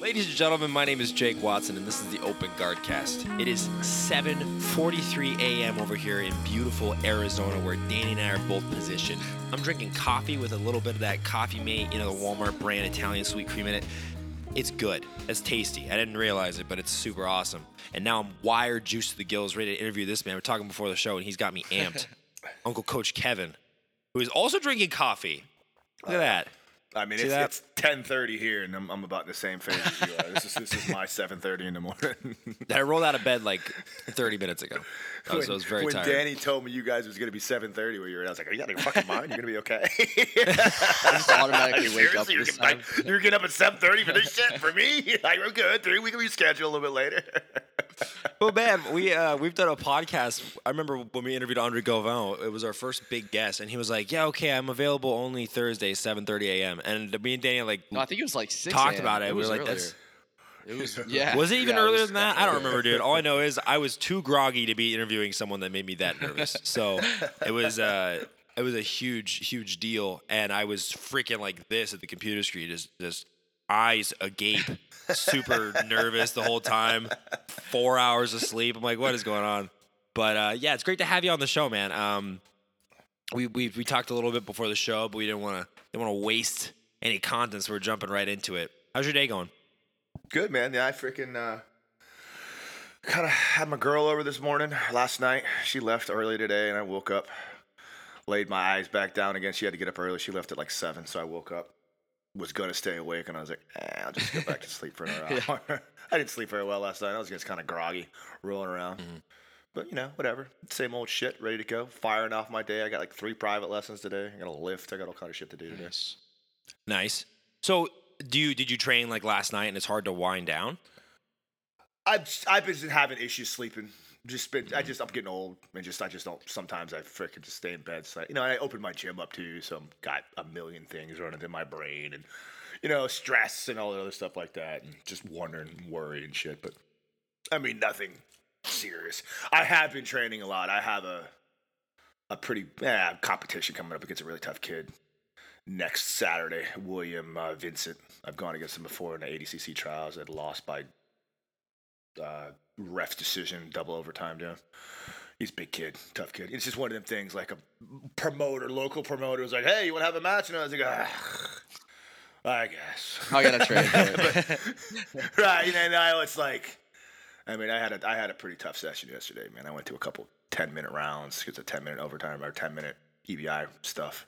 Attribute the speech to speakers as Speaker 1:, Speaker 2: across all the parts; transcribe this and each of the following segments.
Speaker 1: Ladies and gentlemen, my name is Jake Watson, and this is the Open Guard Cast. It is 7:43 a.m. over here in beautiful Arizona, where Danny and I are both positioned. I'm drinking coffee with a little bit of that Coffee Mate, you know, the Walmart brand Italian sweet cream in it. It's good. It's tasty. I didn't realize it, but it's super awesome. And now I'm wired, juiced to the gills, ready to interview this man. We're talking before the show, and he's got me amped. Uncle Coach Kevin, who is also drinking coffee. Look at that.
Speaker 2: I mean,
Speaker 1: See
Speaker 2: it's,
Speaker 1: that?
Speaker 2: it's 10:30 here, and I'm, I'm about in the same phase as you are. This is this is my 7:30 in the morning.
Speaker 1: I rolled out of bed like 30 minutes ago. I was, I was very
Speaker 2: when
Speaker 1: tired.
Speaker 2: Danny told me you guys was gonna be 7:30 where you were, I was like, "Are you out of your fucking mind? You're gonna be okay."
Speaker 3: I just automatically wake up
Speaker 2: you're
Speaker 3: this
Speaker 2: getting, like, you're getting up at 7:30 for this shit for me? Like, we're good. Three, we can reschedule a little bit later.
Speaker 1: Well, man, we uh, we've done a podcast. I remember when we interviewed Andre Galvão. It was our first big guest, and he was like, "Yeah, okay, I'm available only Thursday, 7:30 a.m." And me and Daniel like
Speaker 3: No, I think it was like six.
Speaker 1: talked about it.
Speaker 3: It
Speaker 1: we were
Speaker 3: was
Speaker 1: like,
Speaker 3: earlier.
Speaker 1: "That's."
Speaker 3: It was yeah.
Speaker 1: Was it even
Speaker 3: Yeah,
Speaker 1: earlier
Speaker 3: was
Speaker 1: than that? I don't remember, dude. All I know is I was too groggy to be interviewing someone that made me that nervous. So it was uh, it was a huge, huge deal, and I was freaking like this at the computer screen, just just eyes agape, super nervous the whole time. Four hours of sleep. I'm like, what is going on? But uh, yeah, it's great to have you on the show, man. Um, we we we talked a little bit before the show, but we didn't want to didn't want to waste any content, so we're jumping right into it. How's your day going?
Speaker 2: Good man. Yeah, I freaking uh, kind of had my girl over this morning. Last night, she left early today, and I woke up, laid my eyes back down again. She had to get up early. She left at like seven, so I woke up, was gonna stay awake, and I was like, eh, I'll just go back to sleep for another hour. I didn't sleep very well last night. I was just kind of groggy, rolling around. But you know, whatever. Same old shit, ready to go. Firing off my day. I got like three private lessons today. I got a lift. I got all kind of shit to do today.
Speaker 3: Nice.
Speaker 1: Nice. So, do you did you train like last night and it's hard to wind down?
Speaker 2: I've I've been having issues sleeping. Just been I just I'm getting old and just I just don't sometimes I freaking just stay in bed. So you know I opened my gym up too, so I've got a million things running in my brain and you know stress and all the other stuff like that and just wondering, worry and shit. But I mean nothing serious. I have been training a lot. I have a a pretty yeah, competition coming up against a really tough kid next Saturday. William uh, Vincent. I've gone against him before in the ADCC trials. I'd lost by uh, ref decision, double overtime to him. He's a big kid, tough kid. It's just one of them things like a promoter, local promoter was like, hey, you want to have a match? And I was like, ah, I guess.
Speaker 3: I gotta train. for
Speaker 2: right, you know, now it's like, I mean, I had a I had a pretty tough session yesterday, man. I went to a couple ten minute rounds. It's a ten minute overtime or ten minute EBI stuff,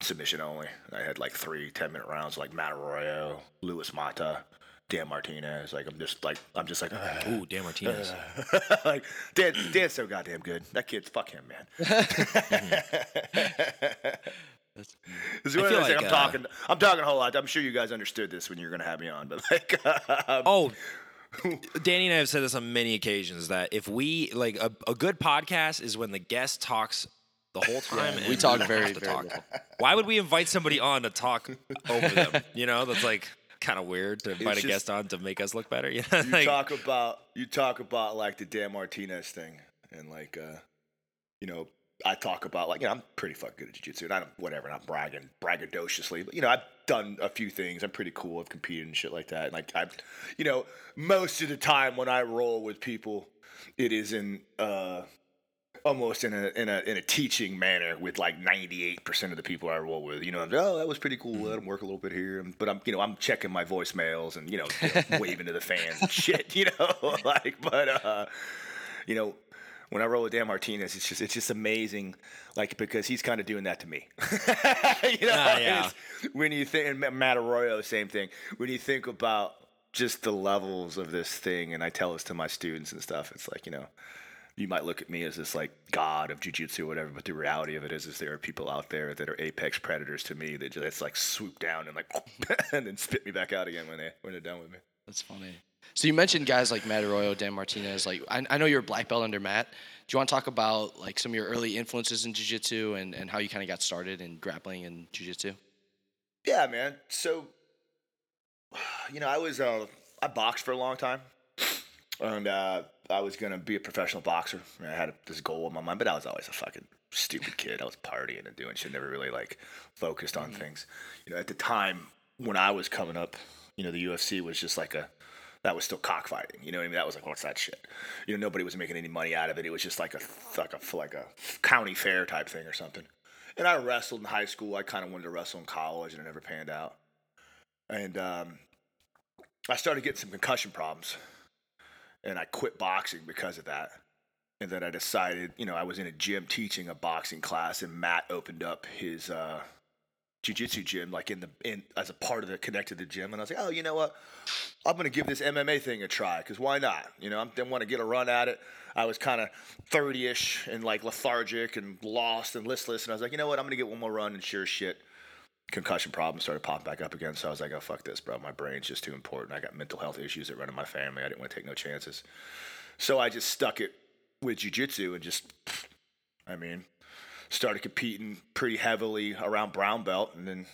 Speaker 2: submission only. I had like three 10 minute rounds, like Matt Arroyo, Luis Mata, Dan Martinez. Like I'm just like I'm just like, "Ah."
Speaker 1: Ooh, Dan Martinez.
Speaker 2: like Dan, Dan's so goddamn good. That kid's fuck him, man. It's one of
Speaker 1: feel
Speaker 2: those things,
Speaker 1: like,
Speaker 2: I'm
Speaker 1: uh,
Speaker 2: talking. I'm talking a whole lot. I'm sure you guys understood this when you were gonna have me on, but like, um,
Speaker 1: oh, Danny and I have said this on many occasions that if we like a, a good podcast is when the guest talks the whole time. and
Speaker 3: we talk very, very
Speaker 1: talk. Why would we invite somebody on to talk over them? You know, that's like kind of weird to invite a guest on to make us look better. You know,
Speaker 2: you
Speaker 1: like,
Speaker 2: talk about you talk about like the Dan Martinez thing, and like, uh, you know, I talk about like, you know, I'm pretty fucking good at jiu-jitsu, and I don't whatever, not bragging braggadociously, but you know, I've done a few things. I'm pretty cool. I've competed and shit like that. And like, I, you know, most of the time when I roll with people, it is in. uh almost in a in a in a teaching manner with like 98% of the people I roll with. You know, oh, that was pretty cool. Let them work a little bit here. But I'm, you know, I'm checking my voicemails and, you know, waving to the fans and shit, you know, like, but, uh, you know, when I roll with Dan Martinez, it's just it's just amazing, like because he's kind of doing that to me. you know, And
Speaker 1: yeah.
Speaker 2: when you think and Ma- Matt Arroyo, same thing. When you think about just the levels of this thing, and I tell this to my students and stuff, it's like you know, you might look at me as this like god of jujitsu or whatever, but the reality of it is, is there are people out there that are apex predators to me that just like swoop down and like and then spit me back out again when they when they're done with me.
Speaker 3: That's funny. So you mentioned guys like Matt Arroyo, Dan Martinez. Like I, I know you're a black belt under Matt. Do you want to talk about like some of your early influences in jiu-jitsu and, and how you kind of got started in grappling and jiu-jitsu?
Speaker 2: Yeah, man. So, you know, I was uh, I boxed for a long time, and uh, I was gonna be a professional boxer. I had this goal in my mind, but I was always a fucking stupid kid. I was partying and doing shit. Never really like focused on things. You know, at the time when I was coming up You know, the UFC was just like a that was still cockfighting. You know what I mean? That was like, what's that shit? You know, nobody was making any money out of it. It was just like a like a like a county fair type thing or something. And I wrestled in high school. I kind of wanted to wrestle in college, and it never panned out. And um, I started getting some concussion problems, and I quit boxing because of that. And then I decided, you know, I was in a gym teaching a boxing class, and Matt opened up his uh, jiu-jitsu gym, like in the in as a part of the connected to the gym. And I was like, oh, you know what? I'm gonna give this MMA thing a try, cause why not? You know, I want to get a run at it. I was kind of 30ish and like lethargic and lost and listless, and I was like, you know what? I'm gonna get one more run, and sure shit, concussion problems started popping back up again. So I was like, oh fuck this, bro. My brain's just too important. I got mental health issues that run in my family. I didn't want to take no chances. So I just stuck it with jujitsu and just, I mean, started competing pretty heavily around brown belt, and then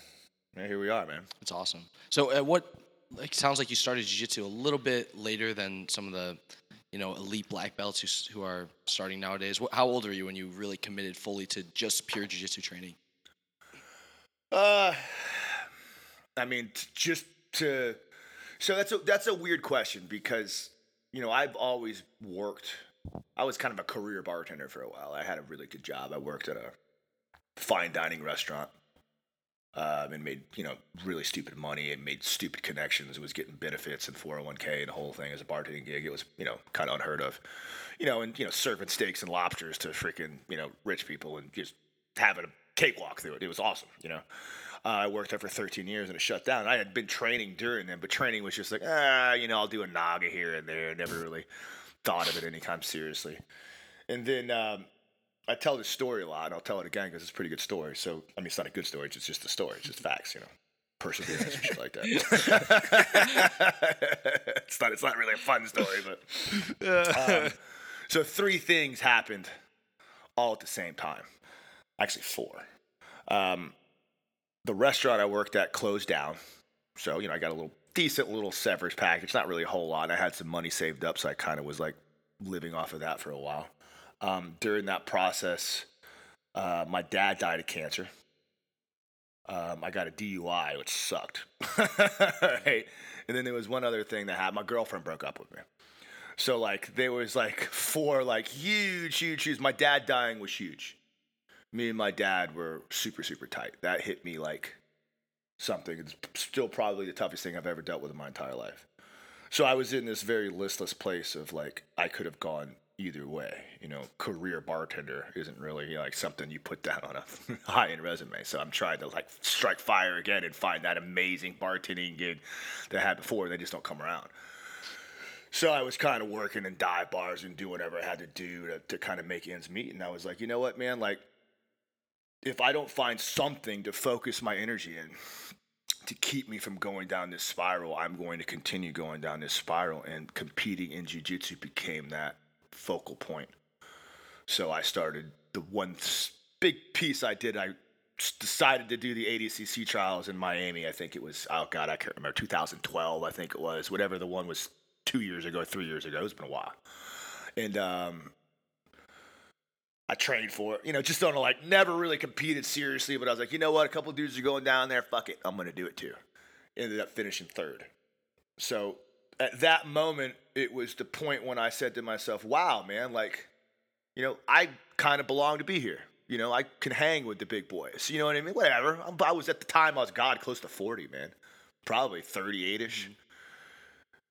Speaker 2: yeah, here we are, man.
Speaker 3: It's awesome. So, uh, what like sounds like you started jiu-jitsu a little bit later than some of the, you know, elite black belts who who are starting nowadays. How old are you when you really committed fully to just pure jiu-jitsu training?
Speaker 2: Uh, I mean, t- just to. So that's a that's a weird question because you know I've always worked. I was kind of a career bartender for a while. I had a really good job. I worked at a fine dining restaurant. Um, and made you know really stupid money and made stupid connections. It was getting benefits and 401k and the whole thing as a bartending gig. It was you know kind of unheard of, you know, and you know serving steaks and lobsters to freaking you know rich people and just having a cakewalk through it. It was awesome, you know. Uh, I worked there for 13 years and it shut down. I had been training during them, but training was just like, ah, you know, I'll do a NAGA here and there. Never really thought of it anytime seriously. And then um, I tell this story a lot, and I'll tell it again because it's a pretty good story. So, I mean, it's not a good story; it's just a story. It's just facts, you know, perseverance and shit like that. it's not. It's not really a fun story, but um, so three things happened all at the same time. Actually, four. Um, the restaurant I worked at closed down, so you know I got a little decent little severance package. Not really a whole lot. I had some money saved up, so I kind of was like living off of that for a while. Um, during that process, uh, my dad died of cancer. Um, I got a DUI, which sucked. right? And then there was one other thing that happened. My girlfriend broke up with me. So like there was like four like huge, huge, huge. My dad dying was huge. Me and my dad were super, super tight. That hit me like something. It's still probably the toughest thing I've ever dealt with in my entire life. So I was in this very listless place of like I could have gone either way. You know, career bartender isn't really like something you put down on a high end resume. So I'm trying to like strike fire again and find that amazing bartending gig that I had before. They just don't come around. So I was kind of working in dive bars and doing whatever I had to do to, to kind of make ends meet. And I was like, you know what, man? Like, if I don't find something to focus my energy in to keep me from going down this spiral, I'm going to continue going down this spiral. And competing in jiu-jitsu became that focal point. So I started the one big piece I did. I decided to do the ADCC trials in Miami. I think it was oh god, I can't remember 2012. I think it was whatever the one was two years ago, three years ago. It's been a while, and um, I trained for it. You know, just on a like never really competed seriously, but I was like, you know what? A couple dudes are going down there. Fuck it, I'm gonna do it too. Ended up finishing third. So at that moment, it was the point when I said to myself, wow, man, like, you know, I kind of belong to be here. You know, I can hang with the big boys. You know what I mean? Whatever. I'm- I was at the time, I was, God, close to 40, man. Probably 38 ish. Mm-hmm.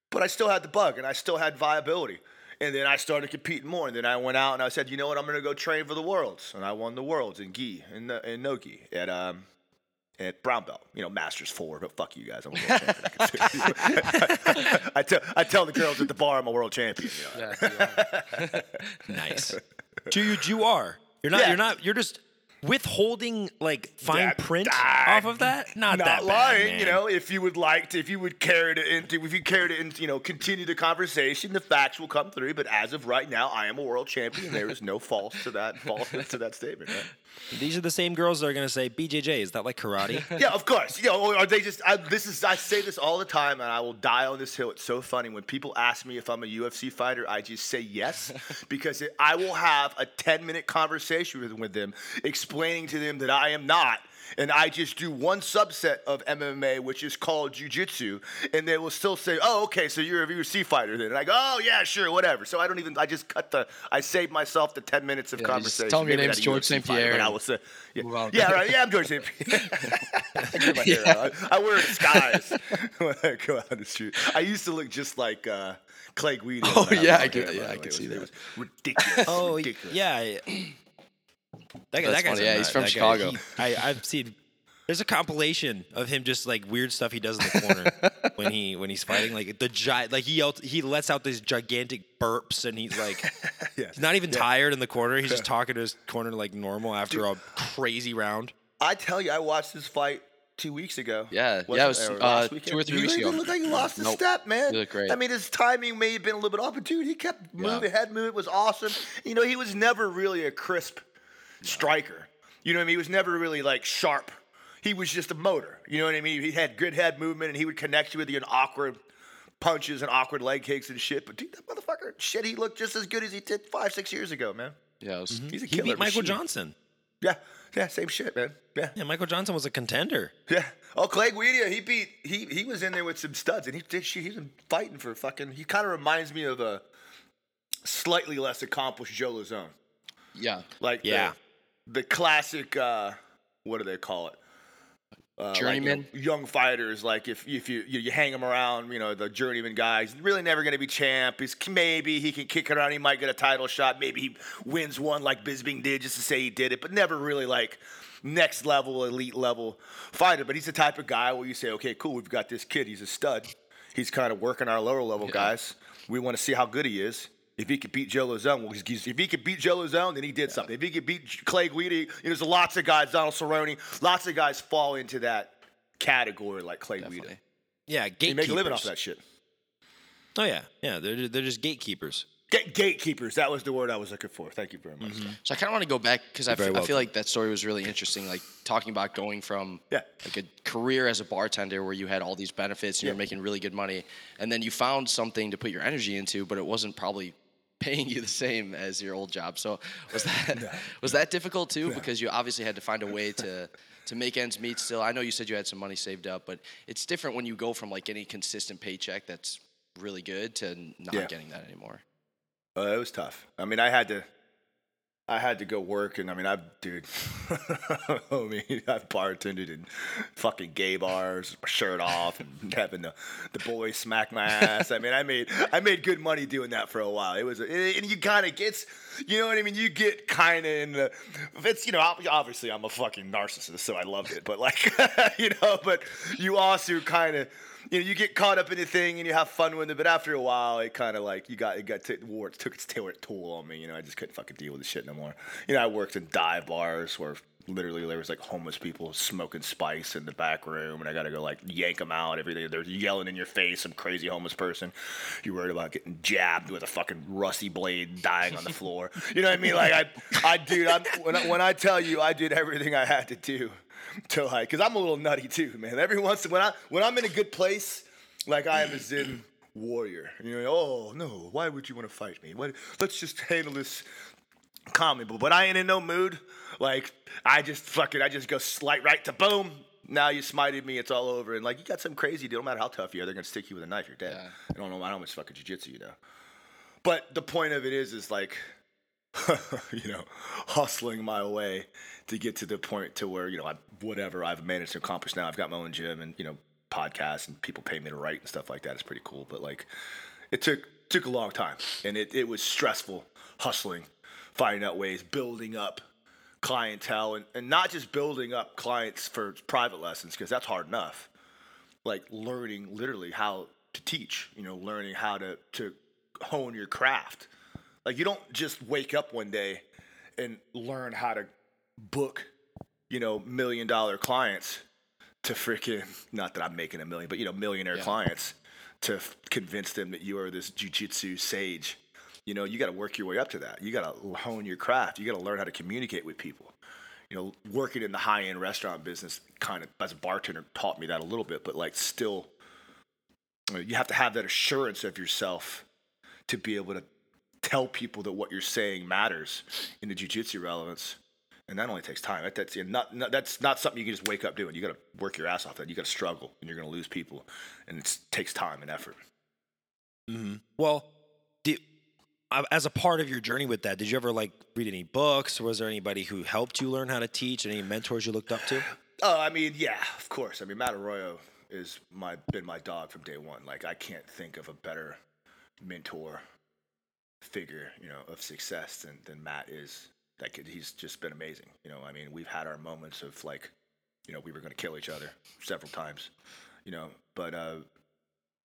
Speaker 2: But I still had the bug and I still had viability. And then I started competing more. And then I went out and I said, you know what? I'm going to go train for the Worlds. And I won the Worlds in gi, in, in no gi, at, um, at brown belt, you know, masters four, but fuck you guys. I'm a world champion. I, I tell I tell the girls at the bar I'm a world champion. You know?
Speaker 3: Yeah, you are.
Speaker 1: Nice. Dude, you are. You're not.
Speaker 2: Yeah.
Speaker 1: You're not. You're just withholding like fine
Speaker 2: That-
Speaker 1: print
Speaker 2: ah,
Speaker 1: off of that. Not,
Speaker 2: Not
Speaker 1: that
Speaker 2: lying,
Speaker 1: bad,
Speaker 2: you know. If you would like to, if you would carry it into, if you carry it into, you know, continue the conversation, the facts will come through. But as of right now, I am a world champion. There is no false to that, falseness to that statement. Right?
Speaker 1: These are the same girls that are gonna say BJJ. Is that like karate?
Speaker 2: Yeah, of course. You know, are they just? I, this is. I say this all the time, and I will die on this hill. It's so funny when people ask me if I'm a UFC fighter. I just say yes because it, I will have a 10 minute conversation with, with them, explaining to them that I am not. And I just do one subset of MMA, which is called jujitsu, and they will still say, "Oh, okay, so you're a UFC fighter then." And I go, "Oh, yeah, sure, whatever." So I don't even. I just cut the. I saved myself the ten minutes of
Speaker 3: Yeah, you just
Speaker 2: conversation.
Speaker 3: tell 'em your
Speaker 2: Maybe
Speaker 3: name's
Speaker 2: not a
Speaker 3: George St. Pierre
Speaker 2: but I
Speaker 3: and
Speaker 2: will say, yeah,
Speaker 3: move
Speaker 2: yeah, right, yeah, I'm George St. Pierre. I get my hair out. I, I wear a disguise when I go out in the street. I used to look just like uh, Clay Guida.
Speaker 3: Oh, yeah,
Speaker 2: was
Speaker 3: I
Speaker 2: out
Speaker 3: could- yeah, I
Speaker 2: way.
Speaker 3: could
Speaker 2: It was-
Speaker 3: see that.
Speaker 2: was ridiculous.
Speaker 1: Oh,
Speaker 2: ridiculous.
Speaker 1: yeah. That guy, that guy's
Speaker 3: funny.
Speaker 1: a
Speaker 3: Yeah, he's from
Speaker 1: That guy,
Speaker 3: Chicago.
Speaker 1: he- I, I've seen. There's a compilation of him just like weird stuff he does in the corner when he when he's fighting. Like the giant, like he yells, he lets out these gigantic burps, and he's like,
Speaker 2: Yeah.
Speaker 1: he's not even tired in the corner. He's just talking to his corner like normal after a crazy round.
Speaker 2: I tell you, I watched this fight two weeks ago.
Speaker 3: Yeah,
Speaker 2: Was
Speaker 3: yeah, it was,
Speaker 2: or
Speaker 3: uh,
Speaker 2: last
Speaker 3: two
Speaker 2: weekend?
Speaker 3: or three
Speaker 2: You
Speaker 3: weeks
Speaker 2: didn't
Speaker 3: ago.
Speaker 2: look like you lost a
Speaker 3: Nope.
Speaker 2: step, man.
Speaker 3: You look great.
Speaker 2: I mean, his timing may have been a little bit off, but dude, he kept moving,
Speaker 3: Yeah.
Speaker 2: head movement was awesome. You know, he was never really a crisp striker. You know what I mean? He was never really like sharp. He was just a motor. You know what I mean? He had good head movement, and he would connect you with you in awkward punches and awkward leg kicks and shit. But dude, that motherfucker, shit, he looked just as good as he did five, six years ago, man.
Speaker 3: Yeah, it was, mm-hmm.
Speaker 2: He's a killer.
Speaker 1: He beat Michael
Speaker 2: machine.
Speaker 1: Johnson.
Speaker 2: Yeah, yeah, same shit, man. Yeah.
Speaker 1: Yeah, Michael Johnson was a contender.
Speaker 2: Yeah. Oh, Clay Guida, he beat he he was in there with some studs, and he did shit. He's been fighting for fucking. He kind of reminds me of a slightly less accomplished Joe Lauzon,
Speaker 3: yeah.
Speaker 2: like
Speaker 1: Yeah.
Speaker 2: the, classic. uh What do they call it? Uh, like, you know,
Speaker 3: Journeyman?
Speaker 2: young fighters, like if if you, you you hang him around, you know the journeyman guy. He's really never going to be champ. He's maybe he can kick it around. He might get a title shot. Maybe he wins one like Bisping did, just to say he did it, but never really like next level, elite level fighter. But he's the type of guy where you say, okay, cool, we've got this kid. He's a stud. He's kind of working our lower level guys. We want to see how good he is. If he could beat Joe Lauzon, well, he's, if he could beat Joe Lauzon, then he did something. If he could beat Clay Guida, you know, there's lots of guys, Donald Cerrone, lots of guys fall into that category like Clay Guida.
Speaker 3: Definitely.
Speaker 1: Yeah,
Speaker 2: You
Speaker 1: gatekeepers.
Speaker 2: make a living off that shit.
Speaker 1: Oh yeah, yeah. They're they're just gatekeepers.
Speaker 2: Ga- gatekeepers, that was the word I was looking for. Thank you very much. Mm-hmm.
Speaker 3: So I kind of want to go back because I,
Speaker 1: very
Speaker 3: f- I feel like that story was really interesting. Like talking about going from
Speaker 2: Yeah.
Speaker 3: like a career as a bartender where you had all these benefits and
Speaker 2: Yeah.
Speaker 3: you're making really good money, and then you found something to put your energy into, but it wasn't probably paying you the same as your old job. So was that was that difficult too? Because you obviously had to find a way to to make ends meet. Still, I know you said you had some money saved up, but it's different when you go from like any consistent paycheck that's really good to not
Speaker 2: Yeah.
Speaker 3: getting that anymore.
Speaker 2: Uh, it was tough. I mean, I had to, I had to go work, and I mean, I've, dude, I mean, I've bartended in fucking gay bars, shirt off, and having the, the boys smack my ass. I mean, I made, I made good money doing that for a while. It was, and you kind of gets, you know what I mean? You get kind of in the, it's, you know, obviously I'm a fucking narcissist, so I loved it, but like, you know, but you also kind of you know, you get caught up in the thing and you have fun with it, but after a while, it kind of like you got it got t- wore it took its toll on me. You know, I just couldn't fucking deal with the shit no more. You know, I worked in dive bars where literally there was like homeless people smoking spice in the back room, and I got to go like yank them out. Everything they're yelling in your face, some crazy homeless person. You worried about getting jabbed with a fucking rusty blade, dying on the floor. You know what I mean? Like I, I dude, I'm, when I, when I tell you, I did everything I had to do to like, cause I'm a little nutty too, man. Every once in when I when I'm in a good place, like I am a Zen warrior. You know, oh no, why would you want to fight me? What? Let's just handle this calmly. But when I ain't in no mood, like I just fucking, I just go slight right to boom. Now you smited me, it's all over. And like you got some crazy deal, no matter how tough you are, they're gonna stick you with a knife. You're dead.
Speaker 3: Yeah.
Speaker 2: I don't know. I don't know much fucking jujitsu you know. But the point of it is, is like, you know, hustling my way to get to the point to where you know, I, whatever I've managed to accomplish now. I've got my own gym and you know, podcasts and people pay me to write and stuff like that. It's pretty cool. But like, it took took a long time and it, it was stressful hustling, finding out ways, building up clientele and, and not just building up clients for private lessons because that's hard enough like learning literally how to teach you know learning how to to hone your craft like you don't just wake up one day and learn how to book you know million dollar clients to freaking not that i'm making a million but you know millionaire
Speaker 3: Yeah.
Speaker 2: clients to f- convince them that you are this jujitsu sage. You know you got to work your way up to that. You got to hone your craft. You got to learn how to communicate with people. You know working in the high end restaurant business kind of as a bartender taught me that a little bit but like still you you have to have that assurance of yourself to be able to tell people that what you're saying matters in the jiu-jitsu relevance and that only takes time. That, that's not, not that's not something you can just wake up doing. You got to work your ass off. That you got to struggle, and you're going to lose people, and it takes time and effort.
Speaker 1: Mm-hmm. Well, do, uh, as a part of your journey with that, did you ever like read any books? Was there anybody who helped you learn how to teach? Any mentors you looked up to?
Speaker 2: Oh, I mean, yeah, of course. I mean, Matt Arroyo is my been my dog from day one. Like, I can't think of a better mentor figure, you know, of success than than Matt is. Like, he's just been amazing. You know, I mean, we've had our moments of like, you know, we were going to kill each other several times, you know, but uh,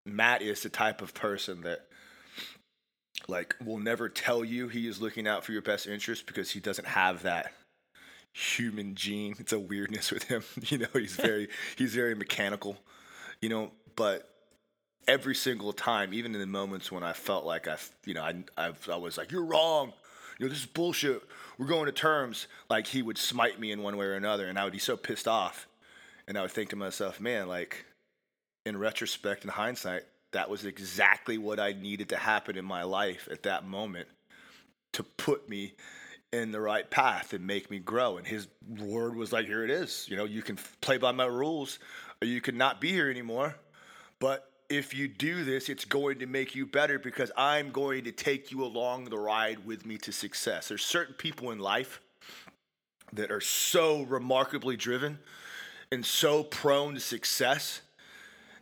Speaker 2: Matt is the type of person that like will never tell you he is looking out for your best interest because he doesn't have that human gene. It's a weirdness with him. You know, he's very he's very mechanical. You know, but every single time, even in the moments when I felt like I, you know, I, I, I was like, "You're wrong," you know, this is bullshit. We're going to terms. Like he would smite me in one way or another, and I would be so pissed off, and I would think to myself, "Man, like, in retrospect, in hindsight, that was exactly what I needed to happen in my life at that moment to put me in the right path and make me grow. And his word was like, here it is. You know, you can play by my rules or you can not be here anymore. But if you do this, it's going to make you better because I'm going to take you along the ride with me to success. There's certain people in life that are so remarkably driven and so prone to success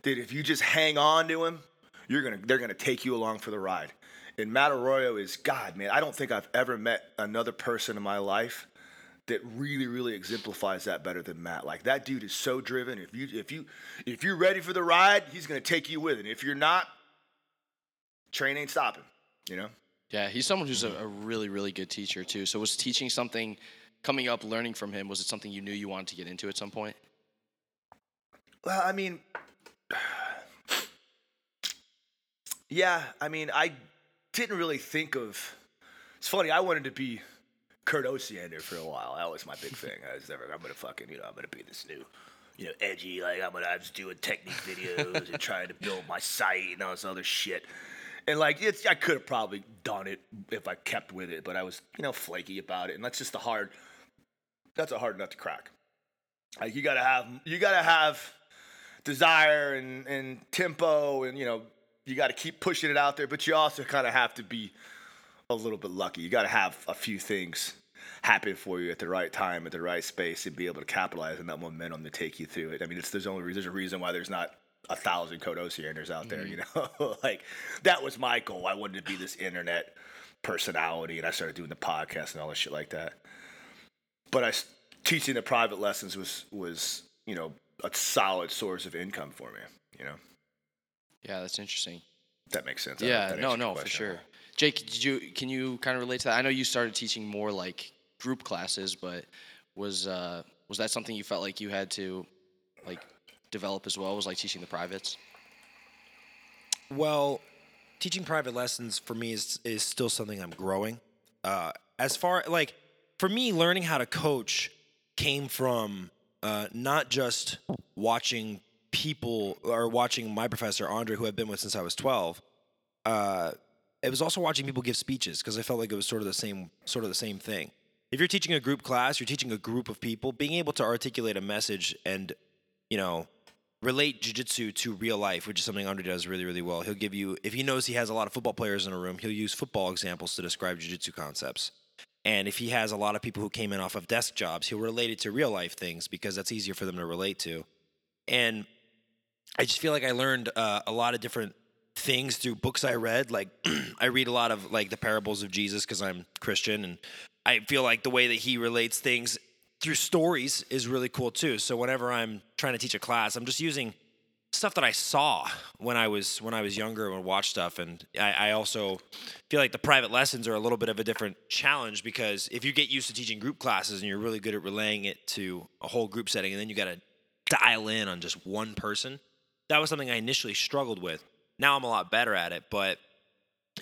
Speaker 2: that if you just hang on to them, you're gonna they're gonna take you along for the ride. And Matt Arroyo is God, man. I don't think I've ever met another person in my life that really, really exemplifies that better than Matt. Like that dude is so driven. If you if you if you're ready for the ride, he's gonna take you with it. If you're not, train ain't stopping. You know.
Speaker 3: Yeah, he's someone who's a, a really, really good teacher too. So was teaching something, coming up, learning from him, was it something you knew you wanted to get into at some point?
Speaker 2: Well, I mean, yeah, I mean, I didn't really think of. It's funny. I wanted to be Kurt Osiander for a while. That was my big thing. I was never. I'm gonna fucking. You know. I'm gonna be this new. You know, edgy. Like I'm gonna. I was doing technique videos and trying to build my site and all this other shit. And like it's, I could have probably done it if I kept with it, but I was, you know, flaky about it, and that's just a hard. That's a hard nut to crack. Like you gotta have, you gotta have desire and and tempo, and you know, you got to keep pushing it out there, but you also kind of have to be a little bit lucky. You got to have a few things happen for you at the right time, at the right space, and be able to capitalize on that momentum to take you through it. I mean, it's there's only there's a reason why there's not a thousand Kurt Osianders out there. You mm-hmm. know, like that was my goal. I wanted to be this internet personality, and I started doing the podcast and all this shit like that. But I teaching the private lessons was was you know a solid source of income for me. You know.
Speaker 3: Yeah, that's interesting.
Speaker 2: That makes sense.
Speaker 3: Yeah, no, no, for sure. Jake, did you can you kind of relate to that? I know you started teaching more like group classes, but was uh, was that something you felt like you had to like develop as well? Was like teaching the privates?
Speaker 1: Well, teaching private lessons for me is is still something I'm growing. Uh, as far like for me, learning how to coach came from uh, not just watching people or watching my professor Andre, who I've been with since I was 12. Uh, it was also watching people give speeches because I felt like it was sort of the same sort of the same thing. If you're teaching a group class, you're teaching a group of people, being able to articulate a message and you know relate jujitsu to real life, which is something Andre does really really well. He'll give you if he knows he has a lot of football players in a room, he'll use football examples to describe jujitsu concepts. And if he has a lot of people who came in off of desk jobs, he'll relate it to real life things because that's easier for them to relate to. And I just feel like I learned uh, a lot of different things through books I read. Like I read a lot of like the parables of Jesus because I'm Christian, and I feel like the way that he relates things through stories is really cool too. So whenever I'm trying to teach a class, I'm just using stuff that I saw when I was when I was younger and watch stuff. And I, I also feel like the private lessons are a little bit of a different challenge because if you get used to teaching group classes and you're really good at relaying it to a whole group setting, and then you got to dial in on just one person that was something I initially struggled with. Now I'm a lot better at it, but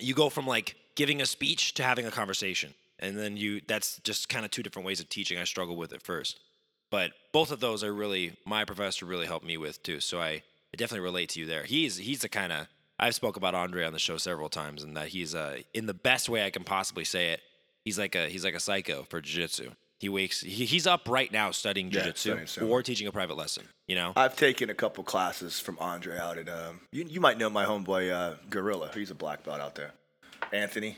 Speaker 1: you go from like giving a speech to having a conversation. And then you that's just kind of two different ways of teaching. I struggled with it first. But both of those are really my professor really helped me with too. So I, I definitely relate to you there. He's he's the kind of I've spoke about Andre on the show several times and that he's uh in the best way I can possibly say it. He's like a he's like a psycho for jiu-jitsu. He wakes. He, he's up right now studying
Speaker 2: Yeah,
Speaker 1: jujitsu
Speaker 2: sumo.
Speaker 1: or teaching a private lesson. You know.
Speaker 2: I've taken a couple classes from Andre out at um. You, you might know my homeboy uh, Gorilla. He's a black belt out there. Anthony.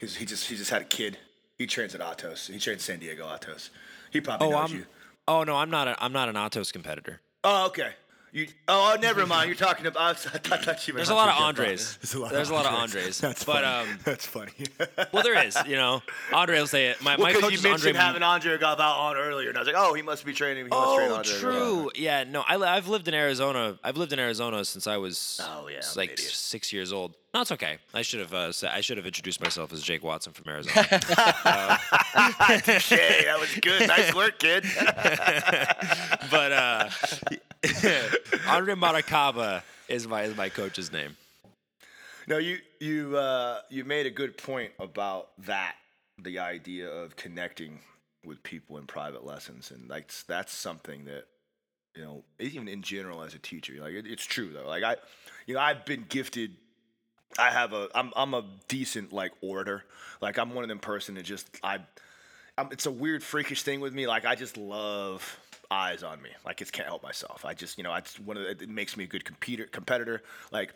Speaker 2: He's, he just he just had a kid. He trains at Atos. He trains San Diego Atos. He probably
Speaker 1: oh,
Speaker 2: knows
Speaker 1: I'm.
Speaker 2: you.
Speaker 1: Oh no, I'm not. A, I'm not an Atos competitor.
Speaker 2: Oh, okay. You, oh, never mind. You're talking about. I thought you meant
Speaker 1: There's a lot of
Speaker 2: Andre
Speaker 1: Andres.
Speaker 2: There's a lot,
Speaker 1: There's
Speaker 2: of,
Speaker 1: a lot of
Speaker 2: Andres.
Speaker 1: Andres.
Speaker 2: That's
Speaker 1: But,
Speaker 2: funny.
Speaker 1: um,
Speaker 2: That's funny.
Speaker 1: Well, there is. You know, Andre will say it. My my
Speaker 2: Because
Speaker 1: coach
Speaker 2: you
Speaker 1: is
Speaker 2: mentioned
Speaker 1: Andre.
Speaker 2: having Andre Galvão on earlier, and I was like, oh, he must be training. He must train
Speaker 1: Oh,
Speaker 2: Andre
Speaker 1: true. Yeah, no, I, I've lived in Arizona. I've lived in Arizona since I was
Speaker 2: Oh, yeah,
Speaker 1: s-
Speaker 2: I'm an
Speaker 1: like six years old. No, it's okay. I should have uh, I should have introduced myself as Jake Watson from Arizona.
Speaker 2: Hey, that was good. Nice work, kid.
Speaker 1: but uh, Andre Maracaba is my is my coach's name.
Speaker 2: No, you you uh, you made a good point about that. The idea of connecting with people in private lessons, and like s- that's something that you know, even in general as a teacher, like it, it's true though. Like I, you know, I've been gifted. I have a. I'm I'm a decent like orator. Like I'm one of them person that just I. I'm, it's a weird freakish thing with me. Like I just love eyes on me. Like I just can't help myself. I just you know I just one of the, it makes me a good competitor. Competitor. Like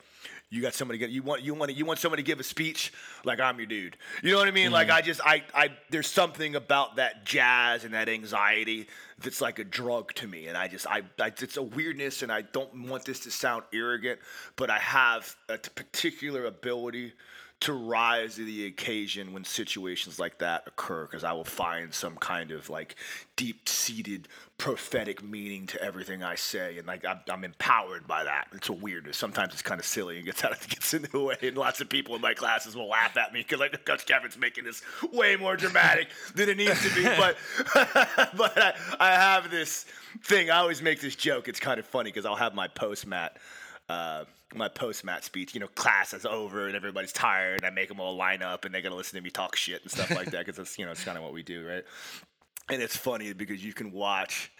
Speaker 2: you got somebody get you want you want you want somebody to give a speech. Like I'm your dude. You know what I mean? Like mm-hmm. I just I I there's something about that jazz and that anxiety that's like a drug to me. And I just I, I it's a weirdness and I don't want this to sound arrogant, but I have a particular ability to rise to the occasion when situations like that occur because I will find some kind of like deep seated prophetic meaning to everything I say and like I'm, I'm empowered by that. It's a weirdness. Sometimes it's kind of silly and gets out of gets in the way and lots of people in my classes will laugh at me because like Coach Kevin's making this way more dramatic than it needs to be. But but I, I have this thing. I always make this joke. It's kind of funny because I'll have my post mat uh, my post mat speech. You know, class is over and everybody's tired. And I make them all line up and they gotta listen to me talk shit and stuff like that because that's you know it's kind of what we do, right? And it's funny because you can watch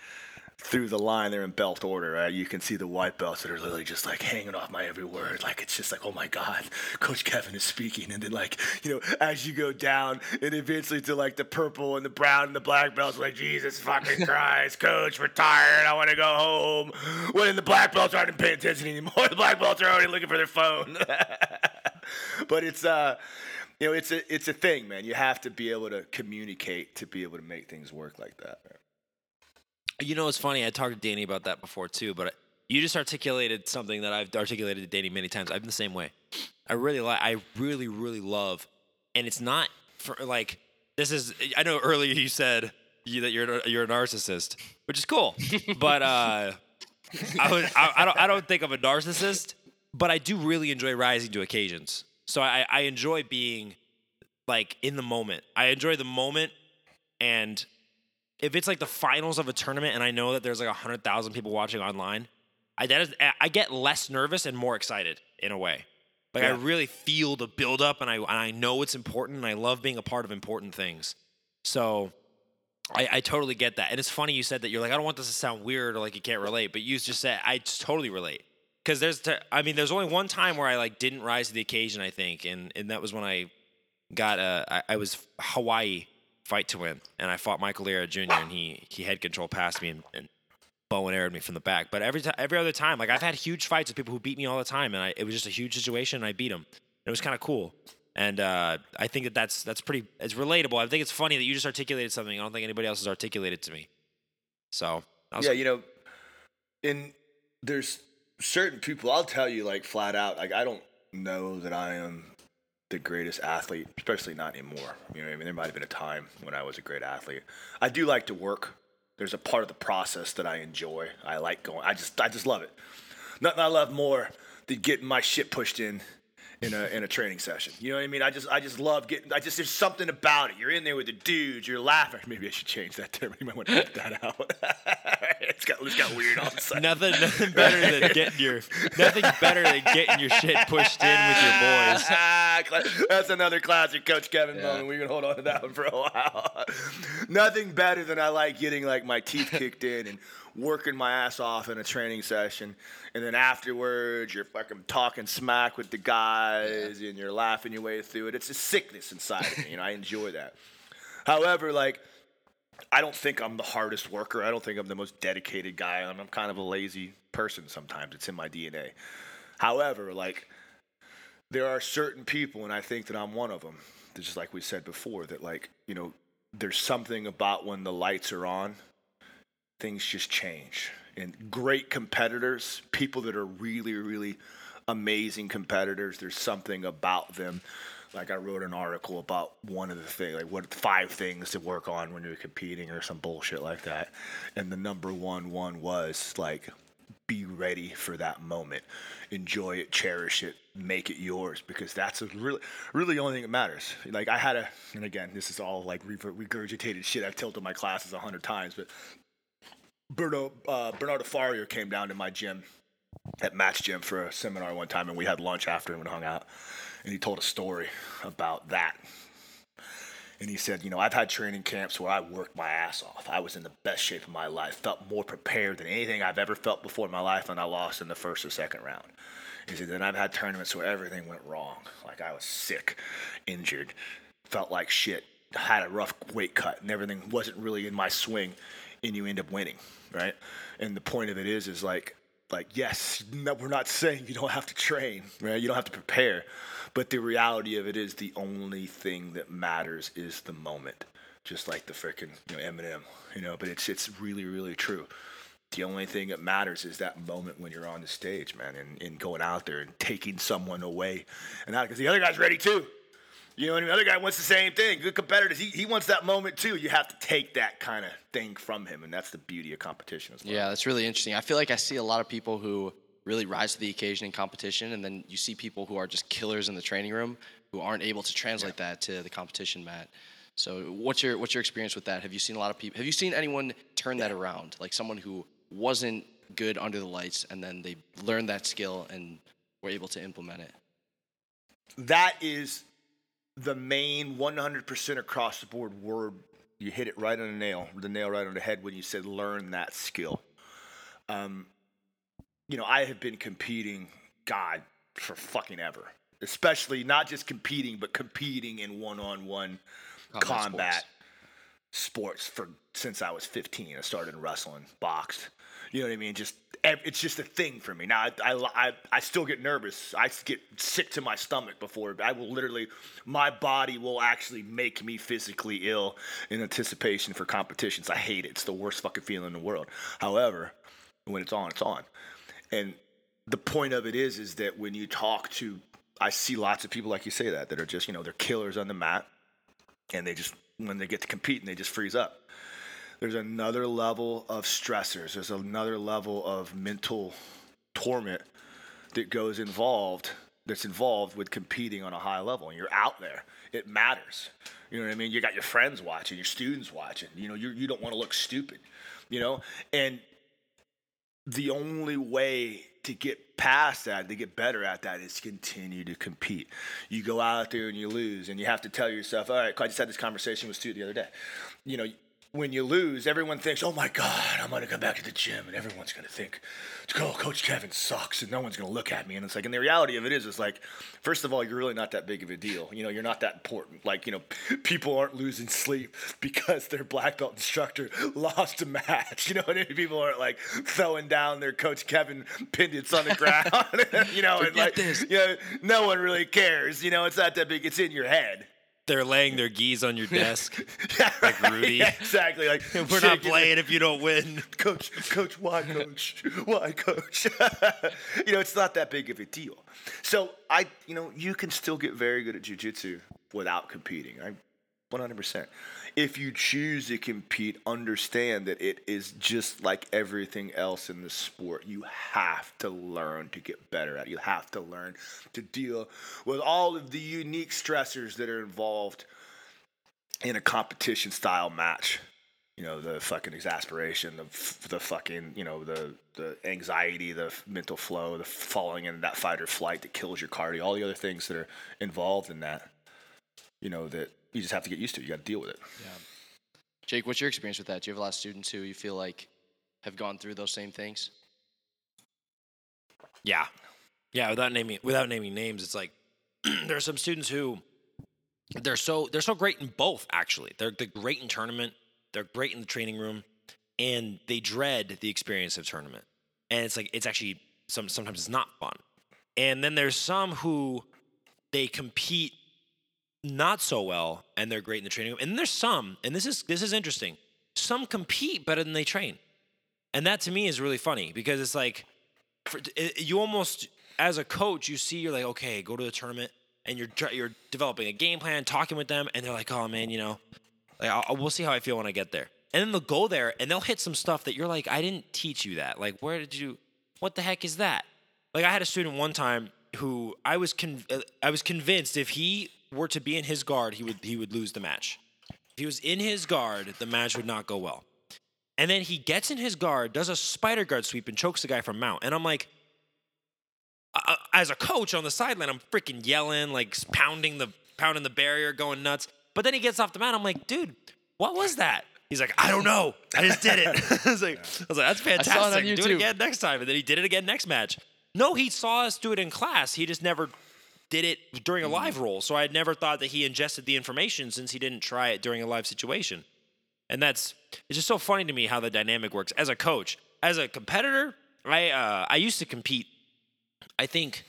Speaker 2: through the line they're in belt order, right? You can see the white belts that are literally just like hanging off my every word. Like it's just like, oh my God, Coach Kevin is speaking. And then like, you know, as you go down and eventually to like the purple and the brown and the black belts, like, Jesus fucking Christ, Coach, we're tired. I want to go home. When the black belts aren't paying attention anymore. The black belts are already looking for their phone. but it's uh you know, it's a it's a thing, man. You have to be able to communicate to be able to make things work like that.
Speaker 1: You know, it's funny. I talked to Danny about that before too, but you just articulated something that I've articulated to Danny many times. I've been the same way. I really like. I really, really love, and it's not for like. This is. I know earlier you said you, that you're a- you're a narcissist, which is cool, but uh, I, would, I I don't I don't think I'm a narcissist, but I do really enjoy rising to occasions. So I I enjoy being like in the moment. I enjoy the moment and if it's like the finals of a tournament and I know that there's like 100,000 people watching online, I that is I get less nervous and more excited in a way. Like I really feel the build up and I and I know it's important and I love being a part of important things. So I, I totally get that. And it's funny you said that you're like, I don't want this to sound weird or like you can't relate, but you just said I just totally relate. Cause there's t- I mean, there's only one time where I like didn't rise to the occasion, I think, and and that was when I got uh I, I was Hawaii fight to win, and I fought Michael Liera Jr. and he he head control passed me and, and bow and arrowed me from the back. But every time, every other time, like I've had huge fights with people who beat me all the time, and I, it was just a huge situation, and I beat them. It was kind of cool, and uh, I think that that's that's pretty it's relatable. I think it's funny that you just articulated something I don't think anybody else has articulated to me. So was
Speaker 2: yeah, you know, in there's certain people. I'll tell you, like flat out, like I don't know that I am the greatest athlete, especially not anymore. You know, I mean, there might have been a time when I was a great athlete. I do like to work. There's a part of the process that I enjoy. I like going. I just, I just love it. Nothing I love more than getting my shit pushed in in a in a training session. You know what I mean? I just I just love getting. I just there's something about it. You're in there with the dudes. You're laughing. Maybe I should change that term. You might want to cut that out. it's got it's got weird all of a sudden.
Speaker 1: nothing nothing better than getting your nothing better than getting your shit pushed in with your boys.
Speaker 2: That's another classic Coach Kevin moment. We can hold on to that one for a while. Nothing better than I like getting like my teeth kicked in and working my ass off in a training session, and then afterwards you're fucking talking smack with the guys and you're laughing your way through it. It's a sickness inside of me, and I enjoy that. However, like I don't think I'm the hardest worker. I don't think I'm the most dedicated guy. I'm, I'm kind of a lazy person sometimes. It's in my DNA. However, like there are certain people, and I think that I'm one of them. Just like we said before, that like you know, there's something about when the lights are on, things just change. And great competitors, people that are really, really amazing competitors, there's something about them. Like I wrote an article about one of the things, like what five things to work on when you're competing or some bullshit like that. And the number one one was like be ready for that moment. Enjoy it, cherish it, make it yours because that's really, really the only thing that matters. Like I had a, and again, this is all like regurgitated shit I've told to my classes a hundred times, but Berno, uh, Bernardo Faria came down to my gym at Match Gym for a seminar one time, and we had lunch after and hung out. And he told a story about that. And he said, you know, I've had training camps where I worked my ass off. I was in the best shape of my life, felt more prepared than anything I've ever felt before in my life, and I lost in the first or second round. He said, then I've had tournaments where everything went wrong. Like I was sick, injured, felt like shit, had a rough weight cut, and everything wasn't really in my swing, and you end up winning, right? And the point of it is, is like, like yes, no, we're not saying you don't have to train, right? You don't have to prepare, but the reality of it is, the only thing that matters is the moment, just like the freaking you know Eminem, you know. But it's it's really really true the only thing that matters is that moment when you're on the stage, man, and, and going out there and taking someone away. And because the other guy's ready too. You know, and the other guy wants the same thing. Good competitors, he, he wants that moment too. You have to take that kind of thing from him, and that's the beauty of competition as well.
Speaker 3: Yeah, that's really interesting. I feel like I see a lot of people who really rise to the occasion in competition, and then you see people who are just killers in the training room who aren't able to translate yeah. that to the competition mat. So, what's your what's your experience with that? Have you seen a lot of people? Have you seen anyone turn yeah. that around? Like someone who wasn't good under the lights, and then they learned that skill and were able to implement it.
Speaker 2: That is the main 100% across the board word. You hit it right on the nail, the nail right on the head when you said learn that skill. Um, you know, I have been competing, God, for fucking ever. Especially not just competing, but competing in one-on-one combat, combat sports. sports for since I was 15. I started wrestling, boxed, you know what I mean? Just it's just a thing for me. Now I, I, I, still get nervous. I get sick to my stomach before. I will literally, my body will actually make me physically ill in anticipation for competitions. I hate it. It's the worst fucking feeling in the world. However, when it's on, it's on. And the point of it is, is that when you talk to, I see lots of people like you say that that are just you know they're killers on the mat, and they just when they get to compete and they just freeze up there's another level of stressors. There's another level of mental torment that goes involved that's involved with competing on a high level and you're out there it matters you know what i mean you got your friends watching your students watching you know you, you don't want to look stupid you know and the only way to get past that, to get better at that, is continue to compete. You go out there and you lose, and you have to tell yourself, all right, I just had this conversation with Stu the other day. You know, when you lose, everyone thinks, "Oh my God, I'm gonna come back to the gym," and everyone's gonna think, "Oh, Coach Kevin sucks," and no one's gonna look at me. And it's like, and the reality of it is, it's like, first of all, you're really not that big of a deal. You know, you're not that important. Like, you know, people aren't losing sleep because their black belt instructor lost a match. You know, and people aren't like throwing down their Coach Kevin pendants on the ground. you know, and like, this. you know, no one really cares. You know, it's not that big. It's in your head
Speaker 1: they're laying their gis on your desk, yeah, like Rudy.
Speaker 2: Yeah, exactly. Like
Speaker 1: we're not playing if you don't win,
Speaker 2: coach. Coach, why, coach? Why, coach? you know, it's not that big of a deal. So I, you know, you can still get very good at jujitsu without competing. I 100%. If you choose to compete, understand that it is just like everything else in the sport. You have to learn to get better at it. You have to learn to deal with all of the unique stressors that are involved in a competition style match. You know, the fucking exasperation, the, the fucking, you know, the, the anxiety, the mental flow, the falling into that fight or flight that kills your cardio, all the other things that are involved in that, you know, that you just have to get used to it. You got to deal with it.
Speaker 3: Yeah. Jake, what's your experience with that? Do you have a lot of students who you feel like have gone through those same things?
Speaker 1: Yeah, yeah. Without naming without naming names, it's like there are some students who they're so they're so great in both. Actually, they're they're great in tournament. they're great in the training room, and they dread the experience of tournament. And it's like it's actually some sometimes it's not fun. And then there's some who they compete not so well and they're great in the training room. And there's some, and this is this is interesting. Some compete better than they train. And that to me is really funny because it's like for, it, you almost as a coach, you see you're like, okay, go to the tournament and you're you're developing a game plan, talking with them, and they're like, oh man, you know, like I'll, we'll see how I feel when I get there. And then they'll go there and they'll hit some stuff that you're like, I didn't teach you that. Like, where did you? What the heck is that? Like, I had a student one time who I was con- uh, I was convinced if he were to be in his guard, he would he would lose the match. If he was in his guard, the match would not go well. And then he gets in his guard, does a spider guard sweep, and chokes the guy from mount. And I'm like, uh, as a coach on the sideline, I'm freaking yelling, like pounding the pounding the barrier, going nuts. But then he gets off the mat. I'm like, dude, what was that? He's like, I don't know. I just did it. I was like, I was like, that's fantastic.
Speaker 3: saw it on
Speaker 1: Do it again next time. And then he did it again next match. No, he saw us do it in class. He just never did it during a live roll. So I had never thought that he ingested the information since he didn't try it during a live situation. And that's it's just so funny to me how the dynamic works as a coach. As a competitor, I uh, I used to compete. I think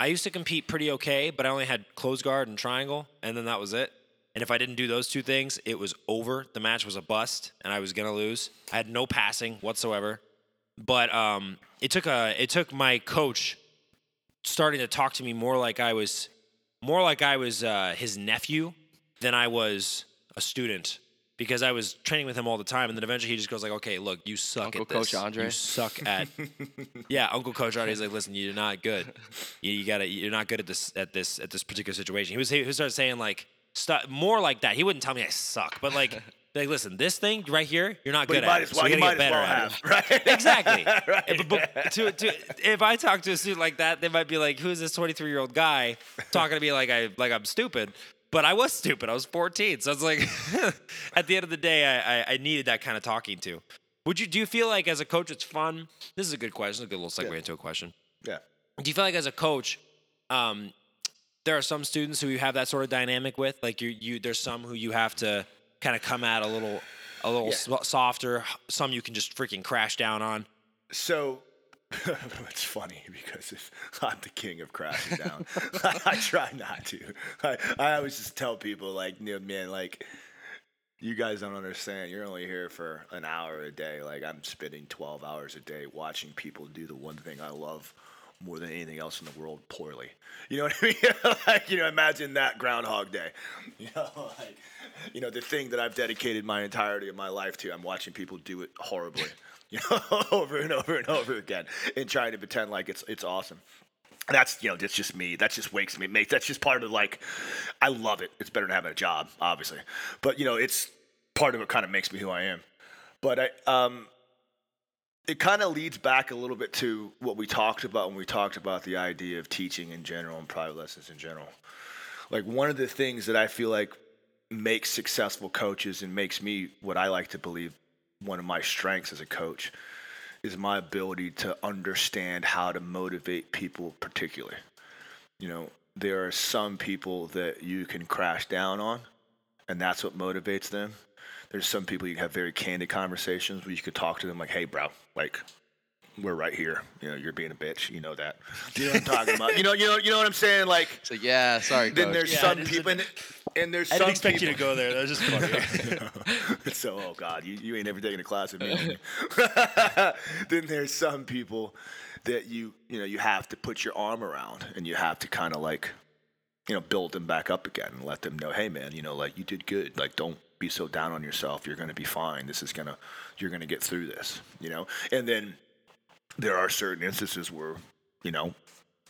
Speaker 1: I used to compete pretty okay, but I only had close guard and triangle, and then that was it. And if I didn't do those two things, it was over. The match was a bust, and I was gonna lose. I had no passing whatsoever. But um, it took a it took my coach starting to talk to me more like I was more like I was uh, his nephew than I was a student because I was training with him all the time, and then eventually he just goes like, "Okay, look, you suck
Speaker 3: Uncle
Speaker 1: at this.
Speaker 3: Coach Andre?
Speaker 1: You suck at yeah, Uncle Coach Andre is like, listen, you're not good. You, you gotta, you're not good at this, at this, at this particular situation. He was, he started saying like stuff more like that. He wouldn't tell me I suck, but like, like, listen, this thing right here, you're not
Speaker 2: But
Speaker 1: good
Speaker 2: you
Speaker 1: at. it,
Speaker 2: well,
Speaker 1: so
Speaker 2: you
Speaker 1: gotta get
Speaker 2: well
Speaker 1: better at it.
Speaker 2: right?
Speaker 1: Exactly.
Speaker 2: right.
Speaker 1: But, but to, to, if I talk to a student like that, they might be like, "Who's this 23 year old guy talking to me like I like I'm stupid?" But I was stupid. I was 14, so it's like, at the end of the day, I, I, I needed that kind of talking to. Would you do you feel like as a coach it's fun? This is a good question. A good little segue
Speaker 2: Yeah.
Speaker 1: into a question.
Speaker 2: yeah.
Speaker 1: Do you feel like as a coach, um, there are some students who you have that sort of dynamic with? Like you, you there's some who you have to kind of come at a little, a little
Speaker 2: Yeah.
Speaker 1: softer. Some you can just freaking crash down on.
Speaker 2: So it's funny because if I'm the king of crashing down, I try not to. I, I always just tell people like, man, like you guys don't understand. You're only here for an hour a day. Like I'm spending 12 hours a day watching people do the one thing I love more than anything else in the world poorly. You know what I mean? like, you know, imagine that Groundhog Day. You know, like, you know, the thing that I've dedicated my entirety of my life to. I'm watching people do it horribly, you know, over and over and over again, and trying to pretend like it's it's awesome. That's you know that's just me. That just wakes me. Makes that's just part of like, I love it. It's better than having a job, obviously, but you know it's part of what Kind of makes me who I am. But I um, it kind of leads back a little bit to what we talked about when we talked about the idea of teaching in general and private lessons in general. Like one of the things that I feel like makes successful coaches and makes me what I like to believe one of my strengths as a coach is my ability to understand how to motivate people particularly. You know, there are some people that you can crash down on and that's what motivates them. There's some people you can have very candid conversations where you could talk to them like, "Hey, bro, like we're right here. You know, you're being a bitch. You know that. You know what I'm talking about. You know, you know, you know what I'm saying. Like,
Speaker 3: So yeah, sorry,
Speaker 2: then
Speaker 3: coach.
Speaker 2: there's
Speaker 1: Yeah,
Speaker 2: some people,
Speaker 1: a-
Speaker 2: and, and there's
Speaker 1: I
Speaker 2: some
Speaker 1: didn't expect
Speaker 2: people.
Speaker 1: you to go there. That was just funny.
Speaker 2: so, oh God, you, you ain't ever taking a class with me. then there's some people that you you know you have to put your arm around and you have to kind of like you know build them back up again and let them know, hey man, you know like you did good. Like don't be so down on yourself. You're gonna be fine. This is gonna you're gonna get through this. You know, and then there are certain instances where you know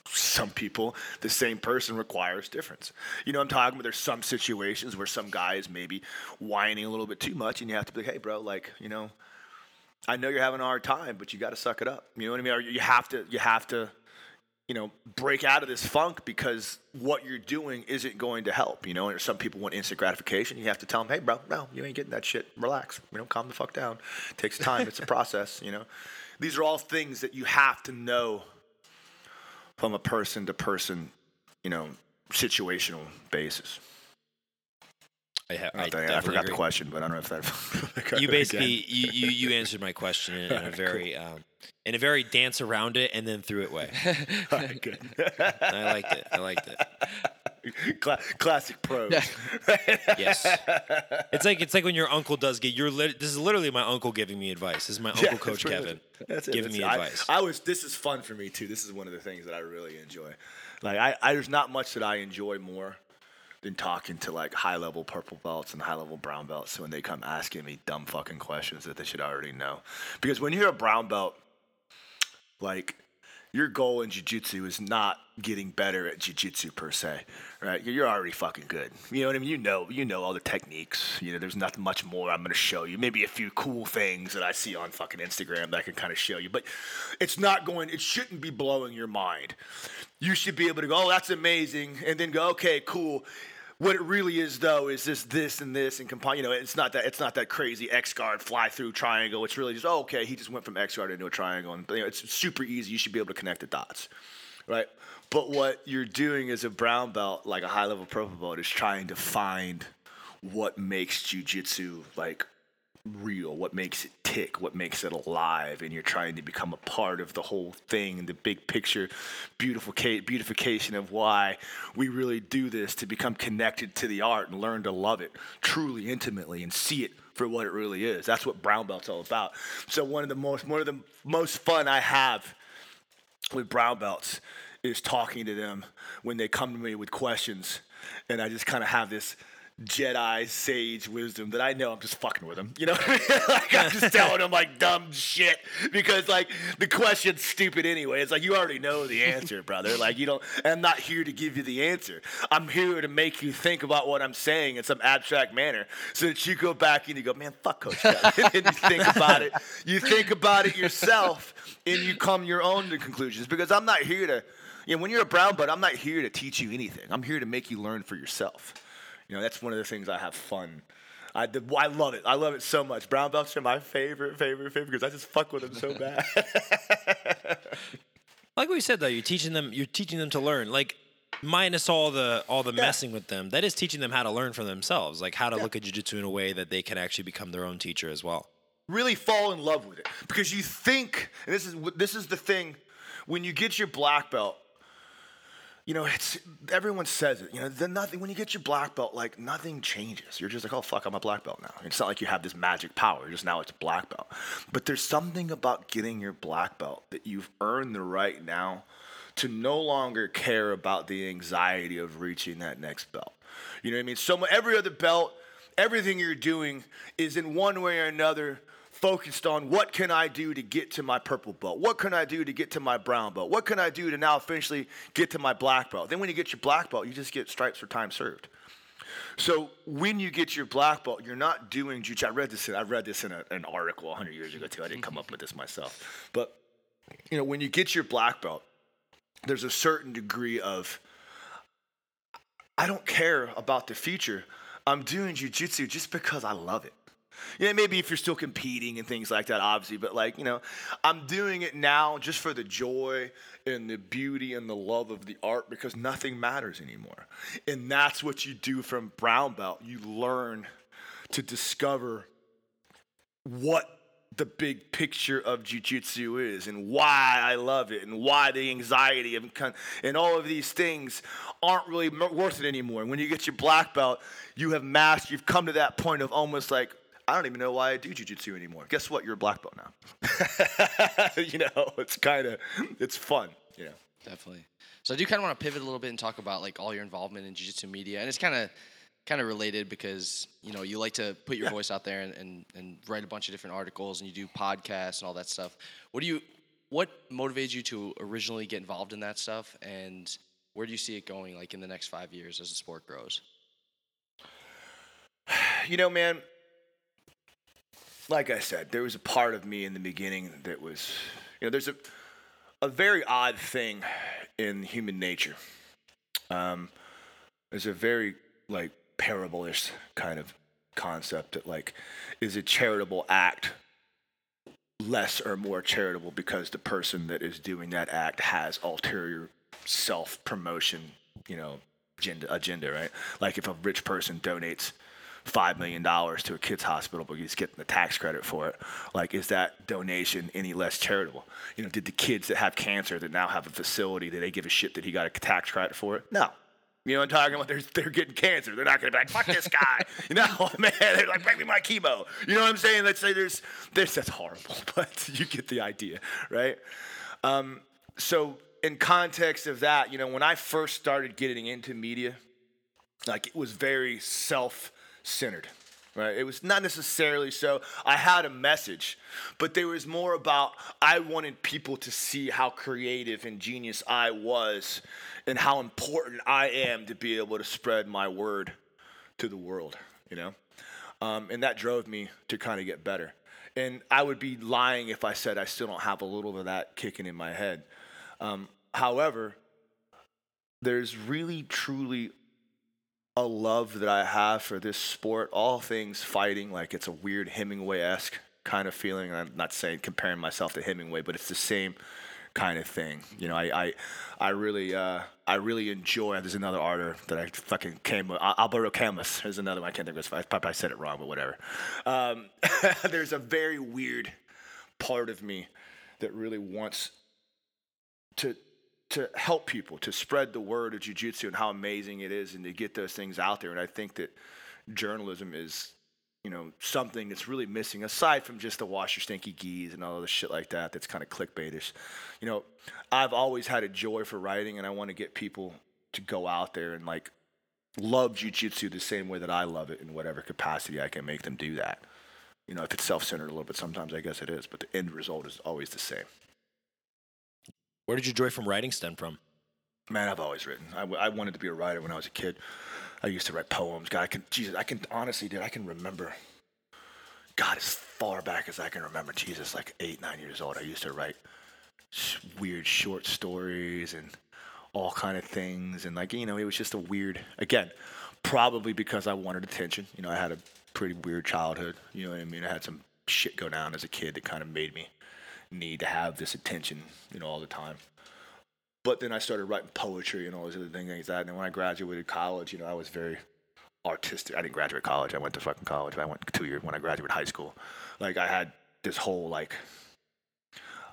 Speaker 2: some people, the same person requires difference. You know, I'm talking about there's some situations where some guy is maybe whining a little bit too much, and you have to be like, hey, bro, like, you know, I know you're having a hard time, but you got to suck it up. You know what I mean? Or you have to, you have to, you know, break out of this funk because what you're doing isn't going to help. You know, and some people want instant gratification. You have to tell them, hey, bro, no, you ain't getting that shit. Relax. You know, calm the fuck down. It takes time. It's a process. You know, these are all things that you have to know from a person to person, you know, situational basis.
Speaker 1: I, ha-
Speaker 2: I,
Speaker 1: I,
Speaker 2: I forgot
Speaker 1: agree.
Speaker 2: the question, but I don't know if that.
Speaker 1: You basically you, you you answered my question in, in a very um, in a very dance around it and then threw it way.
Speaker 2: Alright, good.
Speaker 1: I liked it. I liked it.
Speaker 2: Cla- classic prose.
Speaker 1: Yes. It's like it's like when your uncle does get your. Lit- this is literally my uncle giving me advice. This is my uncle,
Speaker 2: Yeah,
Speaker 1: Coach
Speaker 2: that's pretty
Speaker 1: Kevin,
Speaker 2: That's it.
Speaker 1: giving
Speaker 2: That's
Speaker 1: me
Speaker 2: it. I-
Speaker 1: advice.
Speaker 2: I, was. This is fun for me too. This is one of the things that I really enjoy. Like I, I there's not much that I enjoy more than talking to like high level purple belts and high level brown belts when they come asking me dumb fucking questions that they should already know. Because when you're a brown belt, like your goal in jiu-jitsu is not getting better at jiu-jitsu per se right? You're already fucking good. You know what i mean? You know you know all the techniques. You know there's nothing much more i'm going to show you. Maybe a few cool things that i see on fucking instagram that i can kind of show you but it's not going it shouldn't be blowing your mind. You should be able to go oh that's amazing and then go okay cool what it really is though is this this and this and combine you know it's not that it's not that crazy x guard fly through triangle. It's really just oh, okay he just went from x guard into a triangle and you know, it's super easy. You should be able to connect the dots right? But what you're doing as a brown belt like a high level purple belt is trying to find what makes jiu-jitsu like real, what makes it tick, what makes it alive, and you're trying to become a part of the whole thing, the big picture, beautiful beautification of why we really do this to become connected to the art and learn to love it truly intimately and see it for what it really is. That's what brown belt's all about. So one of the most one of the most fun I have with brown belts is talking to them when they come to me with questions, and I just kind of have this Jedi sage wisdom that I know I'm just fucking with him. You know I mean? like I'm just telling him like dumb shit because like the question's stupid anyway. It's like you already know the answer, brother. Like you don't. I'm not here to give you the answer. I'm here to make you think about what I'm saying in some abstract manner, so that you go back and you go, man, fuck Coach and you think about it. You think about it yourself, and you come your own to conclusions. Because I'm not here to. You know, when you're a brown belt, I'm not here to teach you anything. I'm here to make you learn for yourself. You know, that's one of the things I have fun. I, the, I love it. I love it so much. Brown belts are my favorite, favorite, favorite because I just fuck with them so bad.
Speaker 1: like we said though, you're teaching them. You're teaching them to learn. Like minus all the all the messing with them, that is teaching them how to learn for themselves. Like how to look at jujitsu in a way that they can actually become their own teacher as well.
Speaker 2: really fall in love with it because you think, and this is this is the thing, when you get your black belt, you know, it's everyone says it. You know, then nothing. When you get your black belt, like nothing changes. You're just like, oh fuck, I'm a black belt now. It's not like you have this magic power. Just now, it's black belt. But there's something about getting your black belt that you've earned the right now to no longer care about the anxiety of reaching that next belt. You know what I mean? So every other belt, everything you're doing is in one way or another focused on what can I do to get to my purple belt? What can I do to get to my brown belt? What can I do to now eventually get to my black belt? Then when you get your black belt, you just get stripes for time served. So when you get your black belt, you're not doing jiu I read this. In, I read this in a, an article 100 years ago too. I didn't come up with this myself. But you know, when you get your black belt, there's a certain degree of I don't care about the future. I'm doing jujitsu just because I love it. You know, maybe if you're still competing and things like that, obviously, but like, you know, I'm doing it now just for the joy and the beauty and the love of the art because nothing matters anymore. And that's what you do from brown belt. You learn to discover what the big picture of jujitsu is and why I love it and why the anxiety and, and all of these things aren't really worth it anymore. When you get your black belt, you have mastered, you've come to that point of almost like, I don't even know why I do jujitsu anymore. Guess what? You're a black belt now. you know, it's kind of, it's fun, you know.
Speaker 3: Definitely. So I do kind of want to pivot a little bit and talk about like all your involvement in jiu-jitsu media, and it's kind of kind of related because you know you like to put your voice out there and, and and write a bunch of different articles, and you do podcasts and all that stuff. What do you what motivates you to originally get involved in that stuff, and where do you see it going like in the next five years as the sport grows?
Speaker 2: You know, man, like I said, there was a part of me in the beginning that was, you know, there's a, a very odd thing in human nature. Um, there's a very, like, parable-ish kind of concept that, like, is a charitable act less or more charitable because the person that is doing that act has ulterior self-promotion, you know, agenda, agenda, right? Like if a rich person donates five million dollars to a kids hospital, but he's getting the tax credit for it. Like, is that donation any less charitable? You know, did the kids that have cancer that now have a facility, did they give a shit that he got a tax credit for it? No. You know what I'm talking about? They're, they're getting cancer. They're not going to be like, fuck this guy. you know, man, they're like, bring me my chemo. You know what I'm saying? Let's say there's, there's that's horrible, but you get the idea, right? Um, so, in context of that, you know, when I first started getting into media, like it was very self centered right? It was not necessarily so. I had a message, but there was more about I wanted people to see how creative and genius I was and how important I am to be able to spread my word to the world, you know? Um, and that drove me to kind of get better. And I would be lying if I said I still don't have a little of that kicking in my head. Um, however, there's really, truly a love that I have for this sport, all things fighting, like it's a weird Hemingway esque kind of feeling. I'm not saying comparing myself to Hemingway, but it's the same kind of thing. You know, I I, I really uh, I really enjoy. There's another artist that I fucking came. Uh, Alberto Camus is another one. I can't think of. I probably said it wrong, but whatever. Um, there's a very weird part of me that really wants to to help people, to spread the word of jujitsu and how amazing it is, and to get those things out there. And I think that journalism is, you know, something that's really missing aside from just the wash your stinky gis and all the shit like that. That's kind of clickbaitish. You know, I've always had a joy for writing, and I want to get people to go out there and like love jujitsu the same way that I love it in whatever capacity I can make them do that. You know, if it's self-centered a little bit, sometimes I guess it is, but the end result is always the same.
Speaker 1: Where did your joy from writing stem from?
Speaker 2: Man, I've always written. I, I wanted to be a writer when I was a kid. I used to write poems. God, I can, Jesus, I can honestly, dude, I can remember. God, as far back as I can remember, Jesus, like eight, nine years old, I used to write weird short stories and all kind of things, and like you know, it was just a weird. Again, probably because I wanted attention. You know, I had a pretty weird childhood. You know what I mean? I had some shit go down as a kid that kind of made me need to have this attention, you know, all the time. But then I started writing poetry and all these other things like that. And then when I graduated college, you know, I was very artistic. I didn't graduate college. I went to fucking college. I went two years when I graduated high school. Like I had this whole like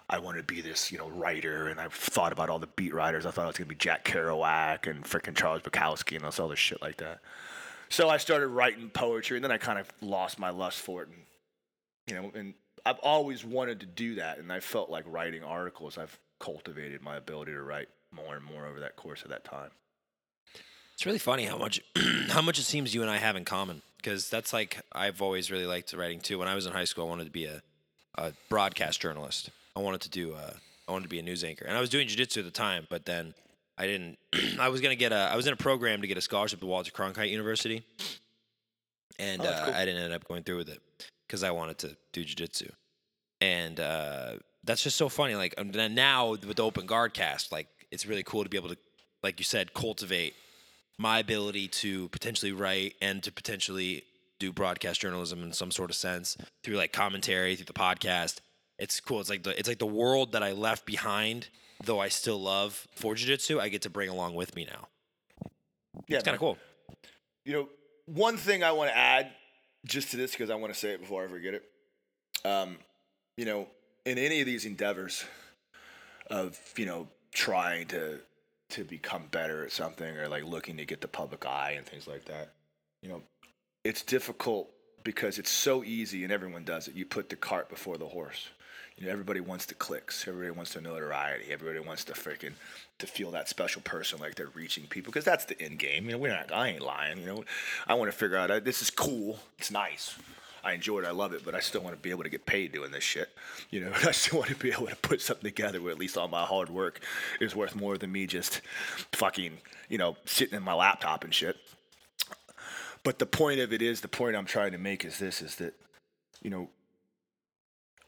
Speaker 2: I wanted to be this, you know, writer, and I thought about all the beat writers. I thought I was gonna be Jack Kerouac and freaking Charles Bukowski and all this other shit like that. So I started writing poetry, and then I kind of lost my lust for it, and you know, and I've always wanted to do that, and I felt like writing articles. I've cultivated my ability to write more and more over that course of that time.
Speaker 1: It's really funny how much how much it seems you and I have in common because that's like I've always really liked writing too. When I was in high school, I wanted to be a, a broadcast journalist. I wanted to do uh, I wanted to be a news anchor, and I was doing jiu-jitsu at the time. But then I didn't. I was gonna get a. I was in a program to get a scholarship to Walter Cronkite University, and
Speaker 2: Oh,
Speaker 1: uh,
Speaker 2: cool.
Speaker 1: I didn't end up going through with it because I wanted to do jiu-jitsu. and uh, that's just so funny. Like um, then now with the open guard cast, like it's really cool to be able to, like you said, cultivate my ability to potentially write and to potentially do broadcast journalism in some sort of sense through like commentary through the podcast. It's cool. It's like the it's like the world that I left behind, though I still love for jiu-jitsu, I get to bring along with me now.
Speaker 2: Yeah,
Speaker 1: It's kind of cool.
Speaker 2: You know, one thing I want to add just to this because I want to say it before I forget it. Um, you know, in any of these endeavors of you know trying to to become better at something or like looking to get the public eye and things like that, you know, it's difficult because it's so easy and everyone does it. You put the cart before the horse. You know, everybody wants the clicks. Everybody wants the notoriety. Everybody wants to freaking to feel that special person like they're reaching people because that's the end game. You know, we're not. I ain't lying. You know, I want to figure out uh, this is cool. It's nice. I enjoy it. I love it. But I still want to be able to get paid doing this shit. You know, I still want to be able to put something together where at least all my hard work is worth more than me just fucking you know sitting in my laptop and shit. But the point of it is, the point I'm trying to make is this: is that you know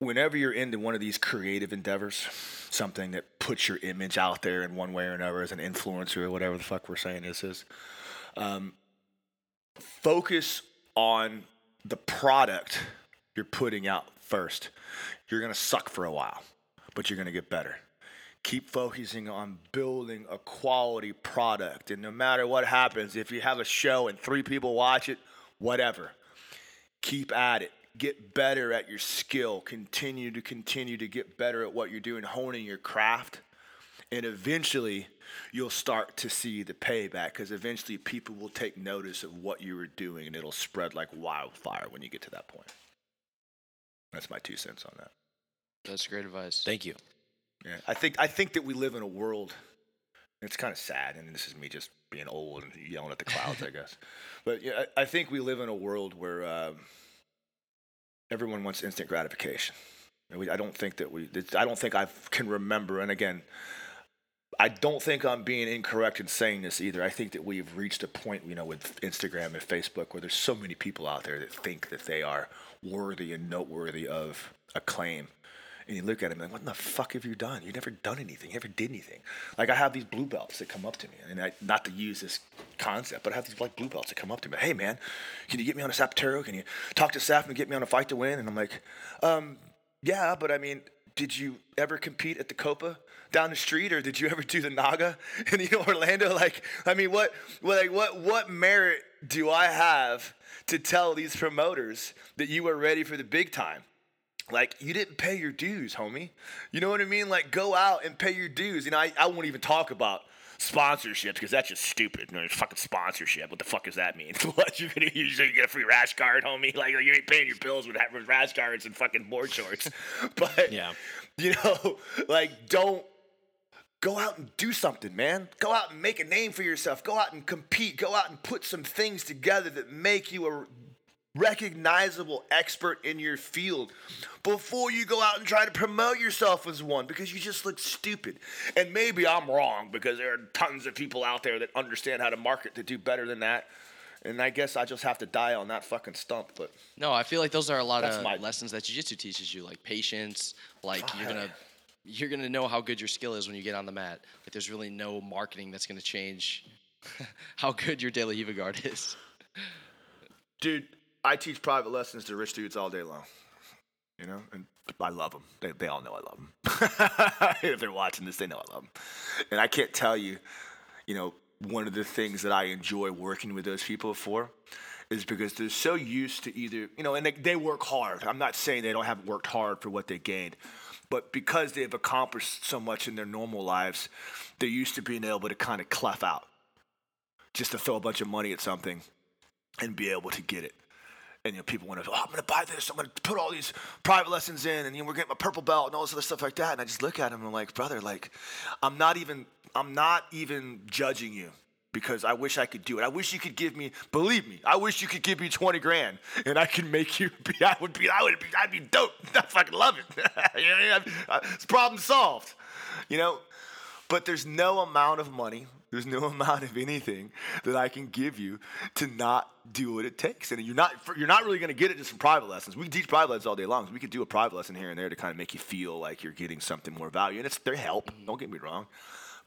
Speaker 2: whenever you're into one of these creative endeavors, something that puts your image out there in one way or another as an influencer or whatever the fuck we're saying this is, um, focus on the product you're putting out first. You're gonna suck for a while, but you're gonna get better. Keep focusing on building a quality product, and no matter what happens, if you have a show and three people watch it, whatever. Keep at it. Get better at your skill. Continue to continue to get better at what you're doing, honing your craft. And eventually, you'll start to see the payback because eventually people will take notice of what you were doing and it'll spread like wildfire when you get to that point. That's my two cents on that.
Speaker 3: That's great advice.
Speaker 1: Thank you.
Speaker 2: Yeah, I think I think that we live in a world. It's kind of sad, and this is me just being old and yelling at the clouds, I guess. But yeah, I, I think we live in a world where um, everyone wants instant gratification. I don't think that we. I don't think I can remember. And again, I don't think I'm being incorrect in saying this either. I think that we've reached a point, you know, with Instagram and Facebook where there's so many people out there that think that they are worthy and noteworthy of acclaim. And you look at him like, what the fuck have you done? You've never done anything. You never did anything. Like I have these blue belts that come up to me, and I, not to use this concept, but I have these like blue belts that come up to me. Hey man, can you get me on a Sapatero? Can you talk to Saf and get me on a fight to win? And I'm like, um, yeah, but I mean, did you ever compete at the Copa down the street, or did you ever do the NAGA in you know Orlando? Like, I mean, what, what, like, what, what merit do I have to tell these promoters that you are ready for the big time? Like, you didn't pay your dues, homie. You know what I mean? Like, go out and pay your dues. You know, I, I won't even talk about sponsorships because that's just stupid. You know, fucking sponsorship. What the fuck does that mean? what you're gonna use? You get a free rash guard, homie? Like you ain't paying your bills with with rash guards and fucking board shorts. but
Speaker 1: Yeah.
Speaker 2: you know, like don't go out and do something, man. Go out and make a name for yourself. Go out and compete. Go out and put some things together that make you a recognizable expert in your field before you go out and try to promote yourself as one because you just look stupid. And maybe I'm wrong because there are tons of people out there that understand how to market to do better than that. And I guess I just have to die on that fucking stump. But
Speaker 3: No, I feel like those are a lot of
Speaker 2: my-
Speaker 3: lessons that jiu-jitsu teaches you, like patience. Like
Speaker 2: Oh,
Speaker 3: you're gonna you're gonna know how good your skill is when you get on the mat. Like there's really no marketing that's gonna change how good your De La Riva guard is.
Speaker 2: dude, I teach private lessons to rich dudes all day long. You know, and I love them. They, they all know I love them. if they're watching this, they know I love them. And I can't tell you, you know, one of the things that I enjoy working with those people for is because they're so used to either, you know, and they, they work hard. I'm not saying they don't have worked hard for what they gained, but because they've accomplished so much in their normal lives, they're used to being able to kind of clef out just to throw a bunch of money at something and be able to get it. And you know, people want to, oh, I'm gonna buy this. I'm gonna put all these private lessons in, and you know, we're getting my purple belt and all this other stuff like that. And I just look at him and I'm like, brother, like, I'm not even, I'm not even judging you because I wish I could do it. I wish you could give me, believe me, I wish you could give me 20 grand and I could make you be. I would be, I would be, I'd be dope. I fucking love it. you know, it's problem solved. You know, but there's no amount of money, there's no amount of anything that I can give you to not do what it takes. And you're not you're not really going to get it just from private lessons. We teach private lessons all day long. So we could do a private lesson here and there to kind of make you feel like you're getting something more value. And it's their help. Don't get me wrong.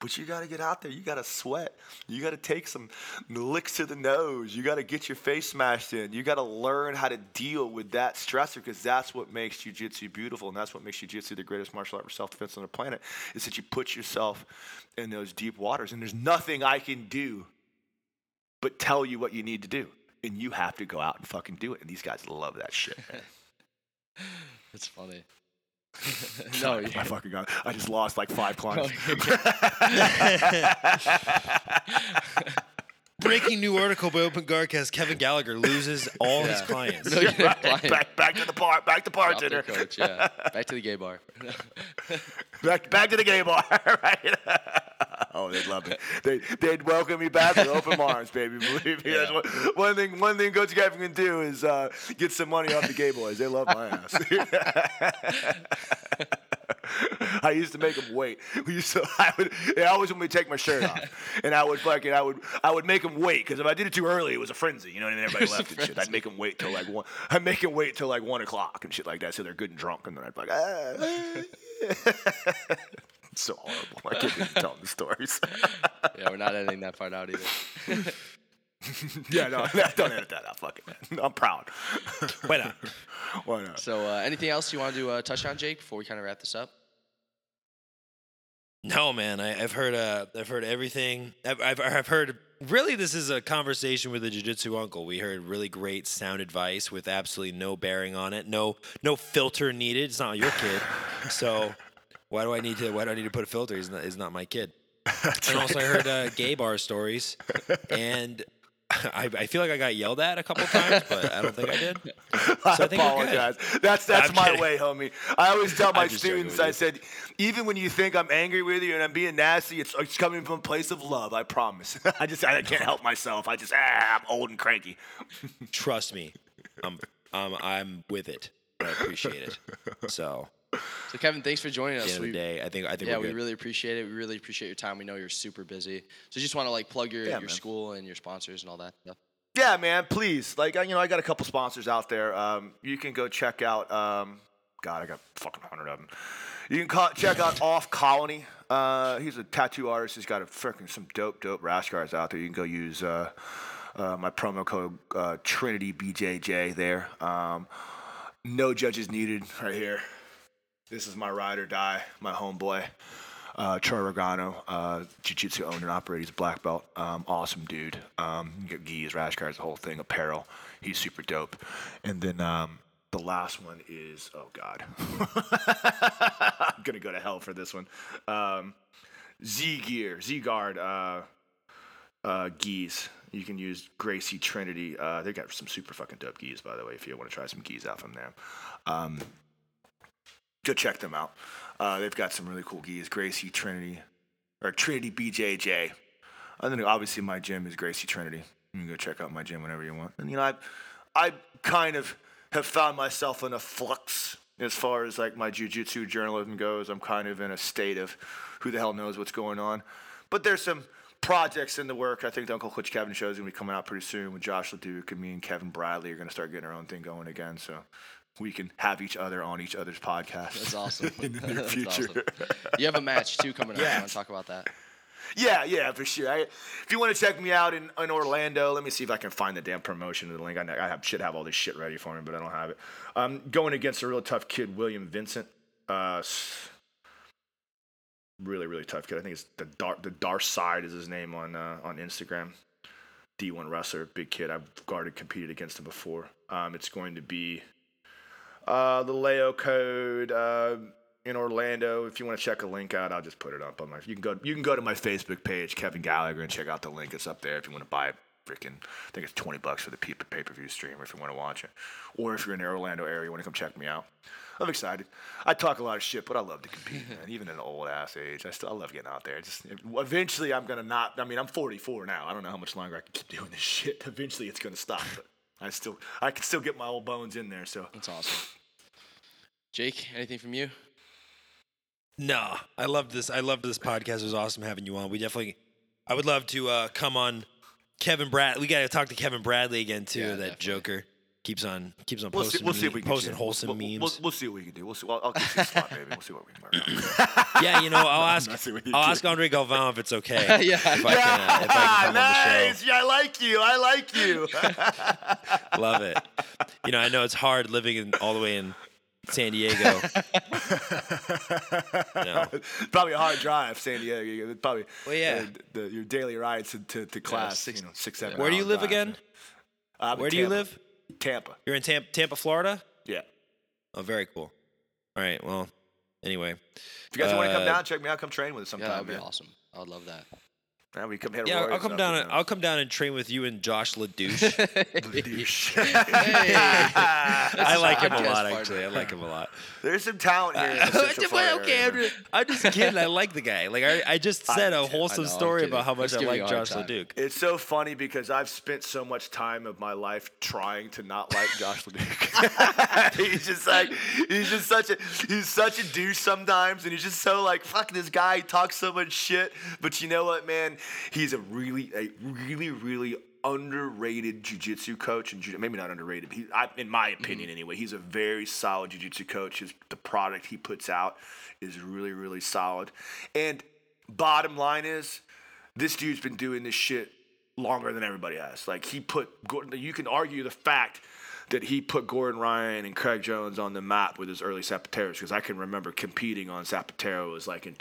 Speaker 2: But you got to get out there. You got to sweat. You got to take some licks to the nose. You got to get your face smashed in. You got to learn how to deal with that stressor because that's what makes jiu-jitsu beautiful and that's what makes jiu-jitsu the greatest martial art for self-defense on the planet is that you put yourself in those deep waters and there's nothing I can do but tell you what you need to do. And you have to go out and fucking do it. And these guys love that shit.
Speaker 3: It's funny. no,
Speaker 2: I fucking got. I just lost like five clients.
Speaker 1: Breaking new article by Open Guardcast: Kevin Gallagher loses all his clients.
Speaker 3: No, you're client.
Speaker 2: back, back to the bar. Back to
Speaker 3: Drop the
Speaker 2: bartender.
Speaker 3: coach, yeah. Back to the gay bar.
Speaker 2: Back, back to the gay bar. right? Oh, they'd love it. They, they'd welcome me back with open arms, baby. Believe me. That's one, one thing. One thing Coach Kevin can do is uh, get some money off the gay boys. They love my ass. I used to make them wait. We used to. I would. They always want me to take my shirt off, and I would fucking. I would. I would make them wait because if I did it too early, it was a frenzy. You know what I mean? Everybody left and shit. I'd make them wait till like one. I'd make them wait till like one o'clock and shit like that, so they're good and drunk, and then I'd be like, ah. It's so horrible. I can't even tell them the stories.
Speaker 3: yeah, we're not editing that part out either.
Speaker 2: yeah, no, don't edit that out. Fuck it, man. I'm proud.
Speaker 1: Why not?
Speaker 2: Why not?
Speaker 3: So, uh, anything else you want to uh, touch on, Jake, before we kind of wrap this up?
Speaker 1: No, man. I, I've heard. Uh, I've heard everything. I've, I've, I've heard. Really, this is a conversation with a jiu-jitsu uncle. We heard really great sound advice with absolutely no bearing on it. No, no filter needed. It's not your kid, so why do I need to? Why do I need to put a filter? He's not. He's not my kid. and also, I heard uh, gay bar stories, and I, I feel like I got yelled at a couple times, but I don't think I did. So
Speaker 2: I,
Speaker 1: I
Speaker 2: apologize. That's that's
Speaker 1: I'm
Speaker 2: my
Speaker 1: kidding.
Speaker 2: way, homie. I always tell my
Speaker 1: I'm just joking
Speaker 2: students, I said, even when you think I'm angry with you and I'm being nasty, it's, it's coming from a place of love. I promise. I just I can't help myself. I just ah, I'm old and cranky.
Speaker 1: Trust me, I'm I'm I'm with it. I appreciate it. So
Speaker 3: So Kevin, thanks for joining
Speaker 1: at the
Speaker 3: us.
Speaker 1: of the day, I think I think
Speaker 3: yeah, we really appreciate it. We really appreciate your time. We know you're super busy. So just want to like plug your,
Speaker 2: Yeah,
Speaker 3: your
Speaker 2: man.
Speaker 3: school and your sponsors and all that stuff.
Speaker 2: Yeah, man. Please, like I- you know, I got a couple sponsors out there. Um, you can go check out. Um, God, I got fucking hundred of them. You can call, check out Off Colony. Uh, he's a tattoo artist. He's got a freaking some dope, dope rash guards out there. You can go use uh, uh, my promo code uh, Trinity BJJ there. Um, no judges needed right here. This is my ride or die, my homeboy. Uh, Troy Regano, uh, jiu-jitsu owner and operator. He's a black belt. Um, awesome dude. Um, get gis, rash guards, the whole thing, apparel. He's super dope. And then um, the last one is, oh God. I'm going to go to hell for this one. Um, Z Gear, Z Guard, uh, uh, gis. You can use Gracie Trinity. Uh, they got some super fucking dope gis, by the way, if you want to try some gis out from them. Um, go check them out. Uh, they've got some really cool gis. Gracie Trinity, or Trinity BJJ. And then obviously my gym is Gracie Trinity. You can go check out my gym whenever you want. And you know, I, I kind of have found myself in a flux as far as like my jujitsu journalism goes. I'm kind of in a state of who the hell knows what's going on. But there's some projects in the work. I think the Uncle Coach Kevin show is gonna be coming out pretty soon with Josh LeDuc and me and Kevin Bradley are gonna start getting our own thing going again. So we can have each other on each other's podcast.
Speaker 3: That's awesome.
Speaker 2: in the near future.
Speaker 3: awesome. You have a match too coming up.
Speaker 2: Yeah.
Speaker 3: You want to talk about that?
Speaker 2: Yeah, yeah, for sure. I, if you want to check me out in, in Orlando, let me see if I can find the damn promotion of the link. I, I have, should have all this shit ready for me, but I don't have it. Um, going against a real tough kid, William Vincent. Uh, really, really tough kid. I think it's the dark the Dar side is his name on uh, on Instagram. D1 wrestler, big kid. I've guarded, competed against him before. Um, it's going to be uh, the Leo code uh, in Orlando. If you want to check a link out, I'll just put it up on my. You can go. You can go to my Facebook page, Kevin Gallagher, and check out the link. It's up there if you want to buy it. Freaking, I think it's twenty bucks for the pay per view stream if you want to watch it, or if you're in the Orlando area, you want to come check me out. I'm excited. I talk a lot of shit, but I love to compete, man. Even in an old ass age, I still I love getting out there. Just eventually, I'm gonna not. I mean, I'm 44 now. I don't know how much longer I can keep doing this shit. Eventually, it's gonna stop. But I still, I can still get my old bones in there. So
Speaker 3: That's awesome. Jake, anything from you?
Speaker 1: No, I loved this. I loved this podcast. It was awesome having you on. We definitely, I would love to uh, come on Kevin Brad. We got to talk to Kevin Bradley again too.
Speaker 3: Yeah,
Speaker 1: that
Speaker 3: definitely.
Speaker 1: Joker keeps on keeps on
Speaker 2: we'll see.
Speaker 1: posting,
Speaker 2: We'll see if
Speaker 1: me-
Speaker 2: we can
Speaker 1: posting
Speaker 2: get-
Speaker 1: wholesome
Speaker 2: we'll,
Speaker 1: memes.
Speaker 2: We'll, we'll see what we can do. We'll see. I'll, I'll get you a spot, baby. We'll see what we can work out.
Speaker 1: yeah, you know, I'll ask.
Speaker 2: messing with you,
Speaker 1: I'll
Speaker 2: kid.
Speaker 1: ask Andre Galvão if it's okay.
Speaker 3: Yeah.
Speaker 1: if I can, uh, if I can come on the show.
Speaker 2: nice. Yeah, I like you. I like you.
Speaker 1: Love it. You know, I know it's hard living in all the way in San Diego. No.
Speaker 2: probably a hard drive, San Diego. You- Probably.
Speaker 1: Well, yeah.
Speaker 2: uh, the, your daily rides to, to, to class.
Speaker 3: six-
Speaker 2: you know, six, seven.
Speaker 1: Where do you live
Speaker 2: drive,
Speaker 1: again?
Speaker 2: so.
Speaker 1: Where do you live?
Speaker 2: Tampa.
Speaker 1: You're in Tampa, Tampa, Florida.
Speaker 2: Yeah.
Speaker 1: Oh, very cool. All right. Well, anyway.
Speaker 2: If you guys want to come
Speaker 1: Uh,
Speaker 2: down, check me out. Come train with us
Speaker 3: Yeah,
Speaker 2: sometime.
Speaker 3: that would be
Speaker 2: man.
Speaker 3: awesome. I would love that.
Speaker 2: Yeah, we come hit a
Speaker 1: Yeah, I'll come down.
Speaker 2: and,
Speaker 1: And,
Speaker 2: uh,
Speaker 1: I'll come down and train with you and Josh LaDouche.
Speaker 2: douche.
Speaker 1: I like him a lot,
Speaker 3: partner.
Speaker 1: actually. I like him a lot.
Speaker 2: There's some talent here. In the Central Florida
Speaker 1: okay,
Speaker 2: area,
Speaker 1: I'm just, I'm just kidding. I like the guy. Like I, I just said a wholesome
Speaker 3: know,
Speaker 1: story about how much
Speaker 3: Just
Speaker 1: I like
Speaker 3: you a hard
Speaker 1: Josh
Speaker 3: time.
Speaker 1: LeDuc.
Speaker 2: It's so funny because I've spent so much time of my life trying to not like Josh LeDuc. he's just like he's just such a he's such a douche sometimes, and he's just so like fuck this guy. He talks so much shit, but you know what, man? He's a really a really really underrated jujitsu coach, and jiu- maybe not underrated. He, I, in my mm-hmm. opinion, anyway, he's a very solid jujitsu coach. His the product he puts out is really really solid, and bottom line is this dude's been doing this shit longer than everybody has. Like he put, Gordon- you can argue the fact that he put Gordon Ryan and Craig Jones on the map with his early Zapateros because I can remember competing on Zapatero was like in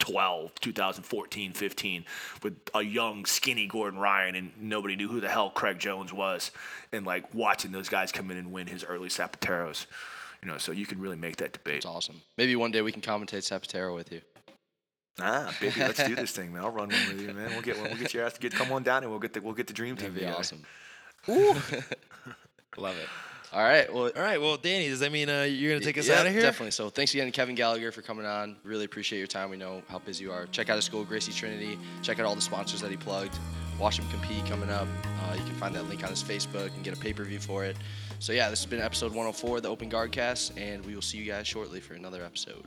Speaker 2: 2012, 2014, 15 with a young, skinny Gordon Ryan, and nobody knew who the hell Craig Jones was, and like watching those guys come in and win his early Zapateros. You know, so you can really make that debate.
Speaker 3: It's awesome. Maybe one day we can commentate Zapatero with you.
Speaker 2: Ah, baby, let's do this thing, man. I'll run one with you, man. We'll get one. We'll get your ass. Get come on down, and we'll get the we'll get the dream team.
Speaker 3: That'd be
Speaker 2: together.
Speaker 3: awesome.
Speaker 1: Love it.
Speaker 3: All right. Well,
Speaker 1: All right. Well, Danny, does that mean uh, you're gonna take us
Speaker 3: yeah,
Speaker 1: out of here?
Speaker 3: Definitely. So thanks again, to Kevin Gallagher, for coming on. Really appreciate your time. We know how busy you are. Check out his school, Gracie Trinity. Check out all the sponsors that he plugged. Watch him compete coming up. Uh, you can find that link on his Facebook and get a pay per view for it. So yeah, this has been episode 104 of the Open Guard Cast, and we will see you guys shortly for another episode.